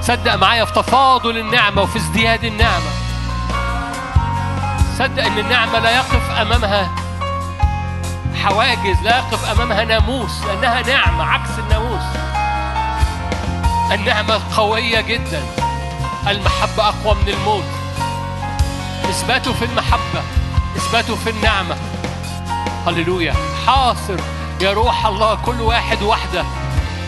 صدق معايا في تفاضل النعمة وفي ازدياد النعمة. صدق إن النعمة لا يقف أمامها حواجز لا يقف أمامها ناموس لأنها نعمة عكس الناموس. النعمة قوية جدا. المحبة أقوى من الموت. اثباته في المحبة اثباته في النعمة. هللويا. حاصر يا روح الله كل واحد واحدة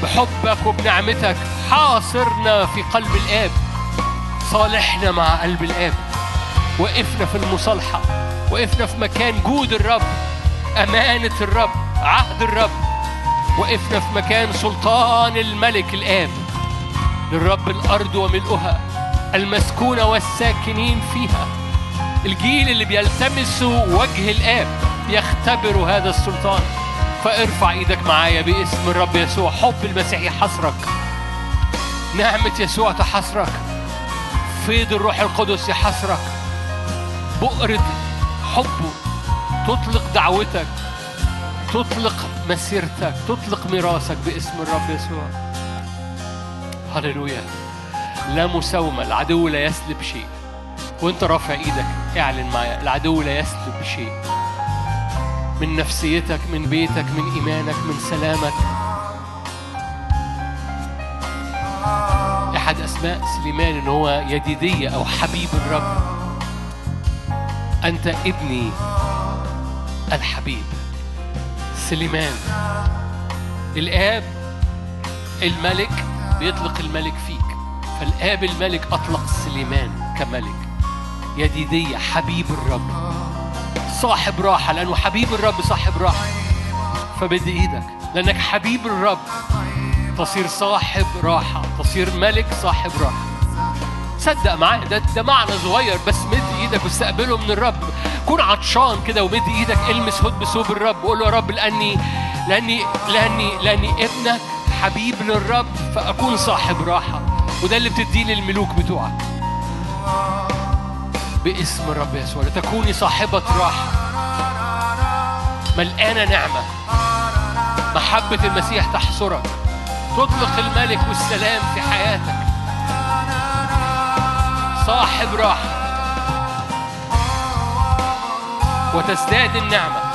بحبك وبنعمتك حاصرنا في قلب الآب. صالحنا مع قلب الآب. وقفنا في المصالحة. وقفنا في مكان جود الرب. أمانة الرب عهد الرب. وقفنا في مكان سلطان الملك الآب. للرب الأرض وملؤها المسكونة والساكنين فيها. الجيل اللي بيلتمسوا وجه الآب يختبروا هذا السلطان. فارفع إيدك معايا باسم الرب يسوع. حب المسيح يحصرك. نعمة يسوع تحصرك. فيض الروح القدس يحصرك. بؤرة حبه تطلق دعوتك تطلق مسيرتك تطلق ميراثك باسم الرب يسوع. هللويا. لا مساومة العدو لا يسلب شيء. وانت رافع إيدك اعلن معايا العدو لا يسلب شيء. من نفسيتك من بيتك من إيمانك من سلامك. أحد أسماء سليمان إن هو يديدية أو حبيب الرب. أنت ابني. الحبيب سليمان. الآب الملك بيطلق الملك فيك. فالآب الملك أطلق سليمان كملك. يديدية حبيب الرب. صاحب راحة لأنه حبيب الرب صاحب راحة. فبد إيدك لأنك حبيب الرب. تصير صاحب راحة تصير ملك صاحب راحة. صدق معايا ده ده معنى صغير بس مد إيدك واستقبله من الرب. كون عطشان كده ومد إيدك المس هد بثوب الرب وقول له يا رب لأني لأني لأني لأني ابنك حبيب للرب فأكون صاحب راحة. وده اللي بتديه للملوك بتوعك. باسم الرب يسوع لتكوني صاحبة راحة. ملقانة نعمة. محبة المسيح تحصرك. تطلق الملك والسلام في حياتك. صاحب راحة. وتزداد النعمة.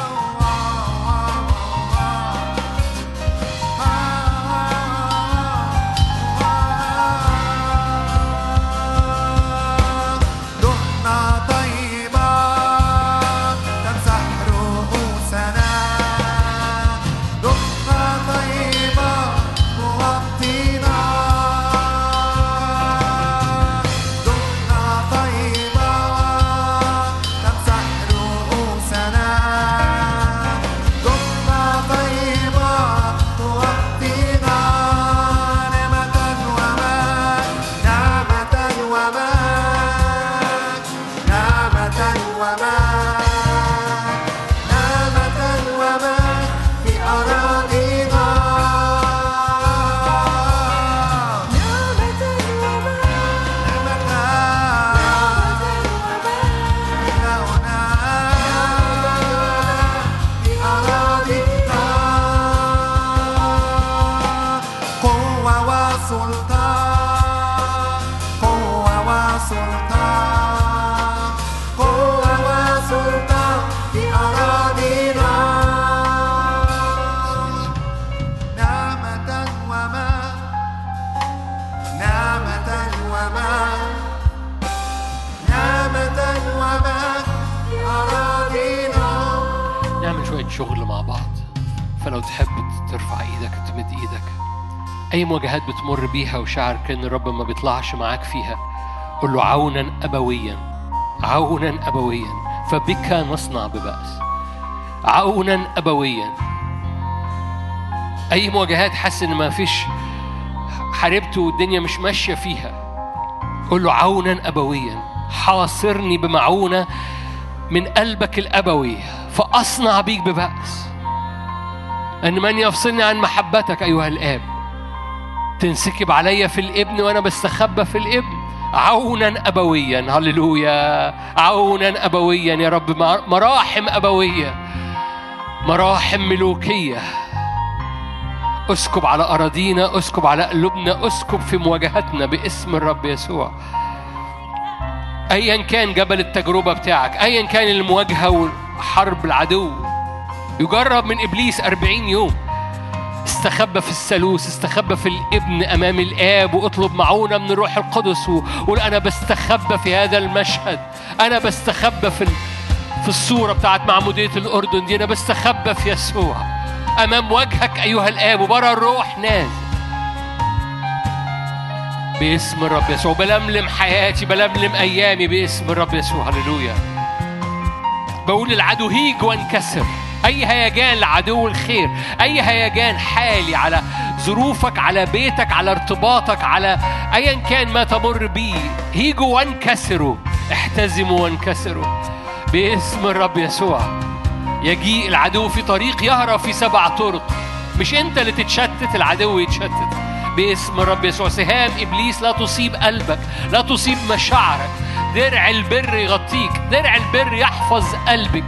أي مواجهات بتمر بيها وشعر كأن الرب ما بيطلعش معاك فيها قل له عونا أبويا عونا أبويا فبك نصنع ببأس. عونا أبويا. أي مواجهات حاسس إن ما فيش حاربت والدنيا مش ماشية فيها قل له عونا أبويا. حاصرني بمعونة من قلبك الأبوي فأصنع بيك ببأس. إن من يفصلني عن محبتك أيها الآب. تنسكب عليا في الإبن وأنا بستخبى في الإبن. عونا أبويا هللويا. عونا أبويا يا رب مراحم أبوية. مراحم ملوكية. اسكب على أراضينا اسكب على قلوبنا اسكب في مواجهتنا باسم الرب يسوع. ايا كان جبل التجربة بتاعك ايا كان المواجهة وحرب العدو. يجرب من إبليس أربعين يوم. استخبى في الثالوث استخبى في الإبن أمام الآب واطلب معونة من الروح القدس وقول أنا بستخبى في هذا المشهد. أنا بستخبى في في الصورة بتاعت معمودية الأردن دي. أنا بستخبى في يسوع. أمام وجهك أيها الآب وبرى الروح نازل. باسم الرب يسوع. بلملم حياتي بلملم أيامي باسم الرب يسوع. هللويا. بقول للعدو هيج وانكسر. أي هيجان لعدو الخير أي هيجان حالي على ظروفك على بيتك على ارتباطك على ايا كان ما تمر بيه. هيجوا وانكسروا احتزموا وانكسروا. باسم الرب يسوع. يجيء العدو في طريق يهرب في سبع طرق. مش أنت اللي تتشتت العدو يتشتت. باسم الرب يسوع. سهام إبليس لا تصيب قلبك لا تصيب مشاعرك. درع البر يغطيك درع البر يحفظ قلبك.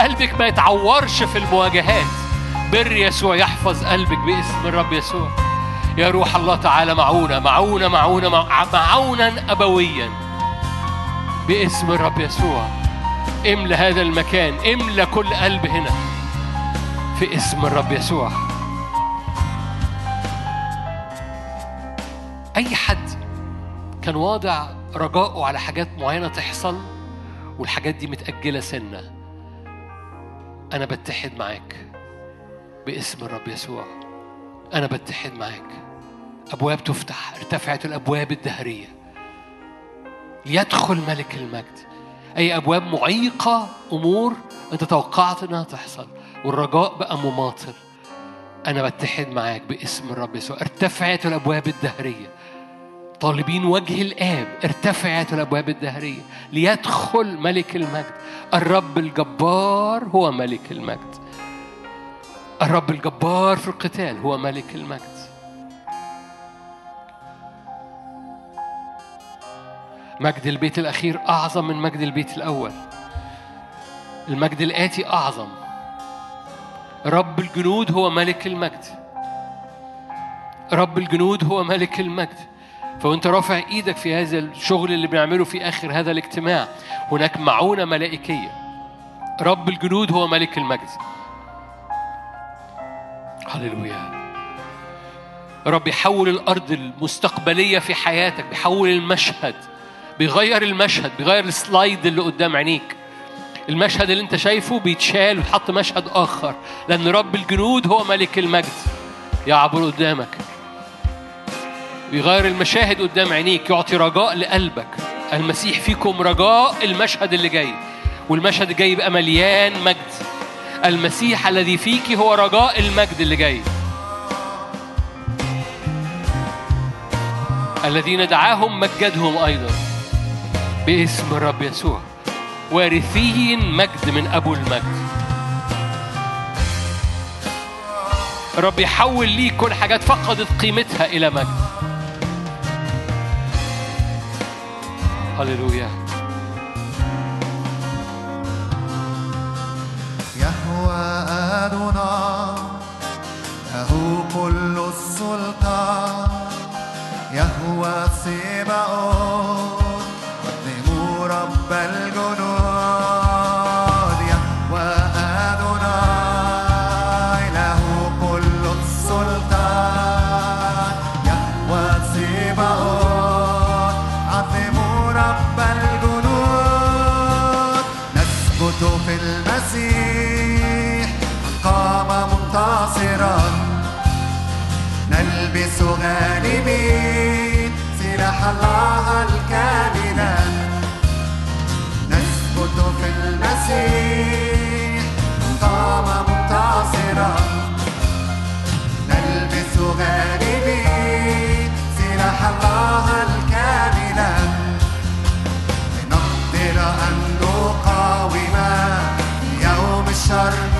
قلبك ما يتعورش في المواجهات. بر يسوع يحفظ قلبك باسم الرب يسوع. يا روح الله تعالى معونة معونة معونة معونا أبويا باسم الرب يسوع. املى هذا المكان املى كل قلب هنا في اسم الرب يسوع. أي حد كان واضع رجاءه على حاجات معينة تحصل والحاجات دي متأجلة سنة أنا بتحد معاك باسم الرب يسوع. أنا بتحد معاك. أبواب تفتح ارتفعت الأبواب الدهرية. ليدخل ملك المجد. أي أبواب معيقة أمور أنت توقعت إنها تحصل. والرجاء بقى مماطل. أنا بتحد معاك باسم الرب يسوع. ارتفعت الأبواب الدهرية. طالبين وجه الآب ارتفعت الأبواب الدهرية ليدخل ملك المجد. الرب الجبار هو ملك المجد. الرب الجبار في القتال هو ملك المجد. مجد البيت الأخير أعظم من مجد البيت الأول. المجد الآتي أعظم. رب الجنود هو ملك المجد. رب الجنود هو ملك المجد. فوانت رافع إيدك في هذا الشغل اللي بنعمله في آخر هذا الاجتماع. هناك معونة ملائكية. رب الجنود هو ملك المجد هللويا. رب يحول الأرض المستقبلية في حياتك بيحول المشهد بيغير المشهد بيغير السلايد اللي قدام عينيك. المشهد اللي انت شايفه بيتشال ويتحط مشهد آخر لأن رب الجنود هو ملك المجد يعبر قدامك. ويغير المشاهد قدام عينيك يعطي رجاء لقلبك. المسيح فيكم رجاء المشهد اللي جاي. والمشهد الجاي يبقى مليان مجد. المسيح الذي فيك هو رجاء المجد اللي جاي. الذين دعاهم مجدهم أيضا. باسم الرب يسوع. وارثين مجد من أبو المجد. رب يحول ليك كل حاجات فقدت قيمتها إلى مجد. هللويا يهوى أدونا له كل السلطان يهوى سباؤون قدموا رب الجنود. المسلمين سلاح الله الكاملا نثبت في المسيح قام منتصرا نلبس غالبين سلاح الله الكاملا لنقدر أن نقاوم يوم الشر.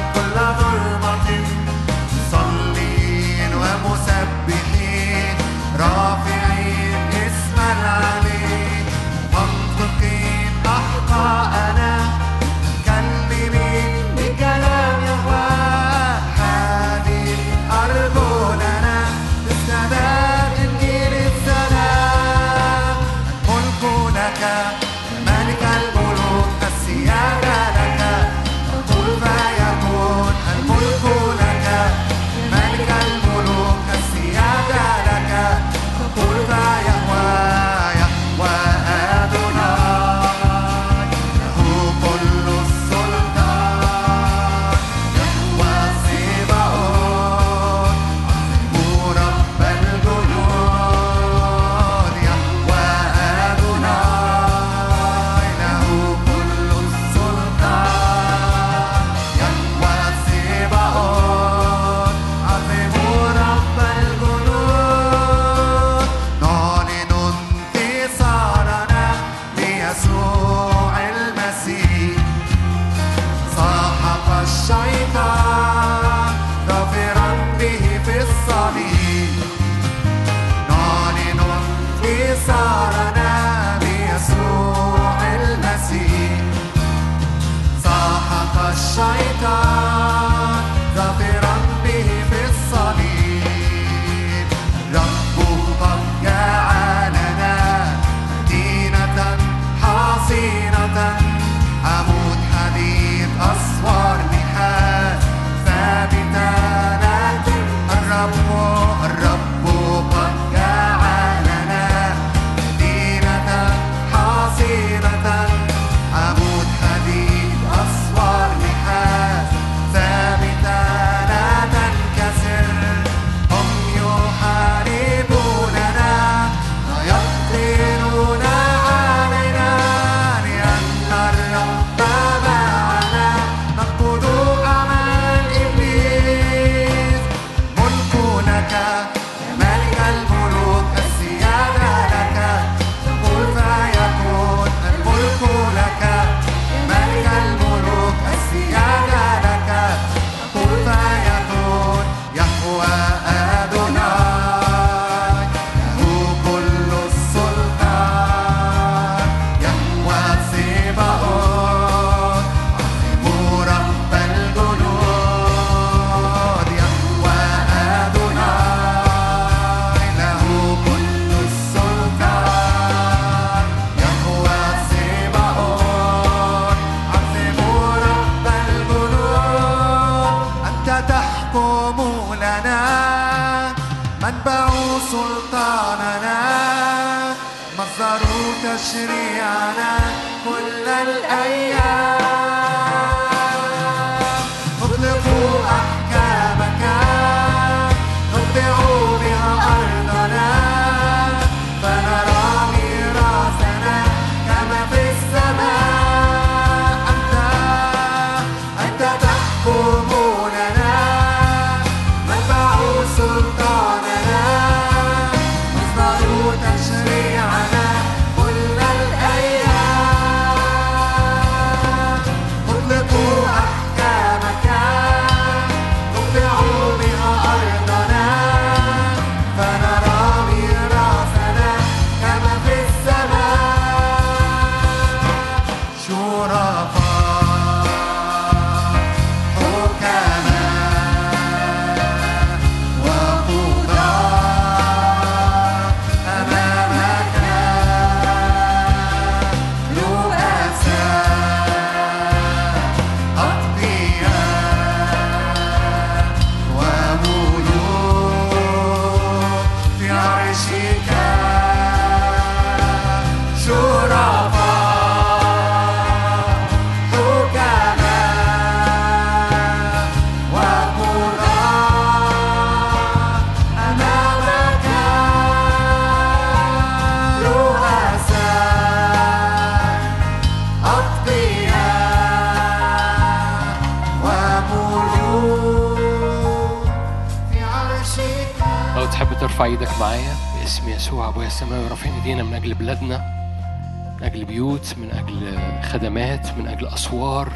خدمات من أجل أسوار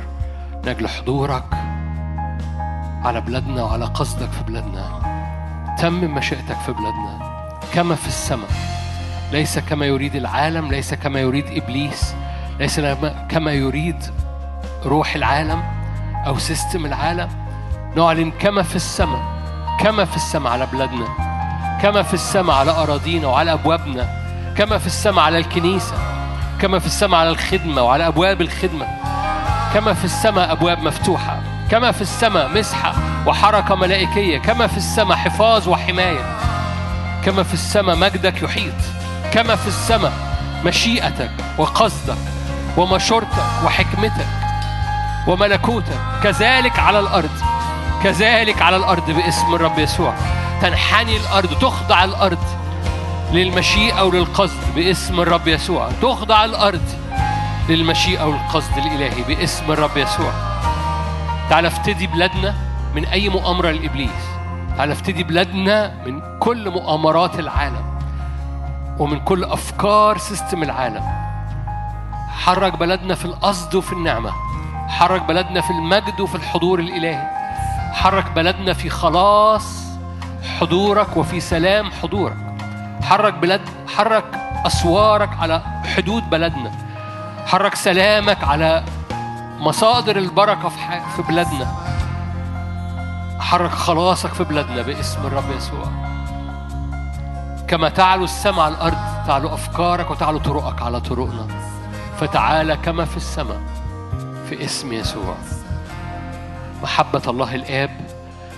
من أجل حضورك على بلادنا وعلى قصدك في بلادنا. تمم مشيئتك في بلادنا كما في السماء. ليس كما يريد العالم ليس كما يريد إبليس ليس كما يريد روح العالم أو سيستم العالم. نعلن كما في السماء كما في السماء على بلادنا كما في السماء على أراضينا وعلى أبوابنا كما في السماء على الكنيسة. كما في السماء على الخدمة وعلى أبواب الخدمة. كما في السماء أبواب مفتوحة. كما في السماء مسحة وحركة ملائكية. كما في السماء حفاظ وحماية. كما في السماء مجدك يحيط. كما في السماء مشيئتك وقصدك ومشورتك وحكمتك وملكوتك. كذلك على الأرض. كذلك على الأرض باسم الرب يسوع. تنحني الأرض تخضع الأرض. للمشيئه وللقصد باسم الرب يسوع. تخضع الأرض للمشيئه والقصد الإلهي باسم الرب يسوع. تعال افتدي بلادنا من أي مؤامرة لإبليس. تعال افتدي بلادنا من كل مؤامرات العالم ومن كل أفكار سيستم العالم. حرك بلدنا في القصد وفي النعمة. حرك بلدنا في المجد وفي الحضور الإلهي. حرك بلدنا في خلاص حضورك وفي سلام حضورك. حرك بلد حرك أسوارك على حدود بلدنا. حرك سلامك على مصادر البركة في في بلادنا. حرك خلاصك في بلادنا باسم الرب يسوع. كما تعلو السماء على الأرض تعلو أفكارك وتعلو طرقك على طرقنا. فتعالى كما في السماء في اسم يسوع. محبة الله الآب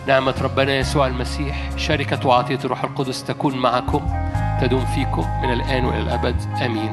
نعمة ربنا يسوع المسيح شركة وعطية الروح القدس تكون معكم. تدوم فيكم من الآن وإلى الأبد. آمين.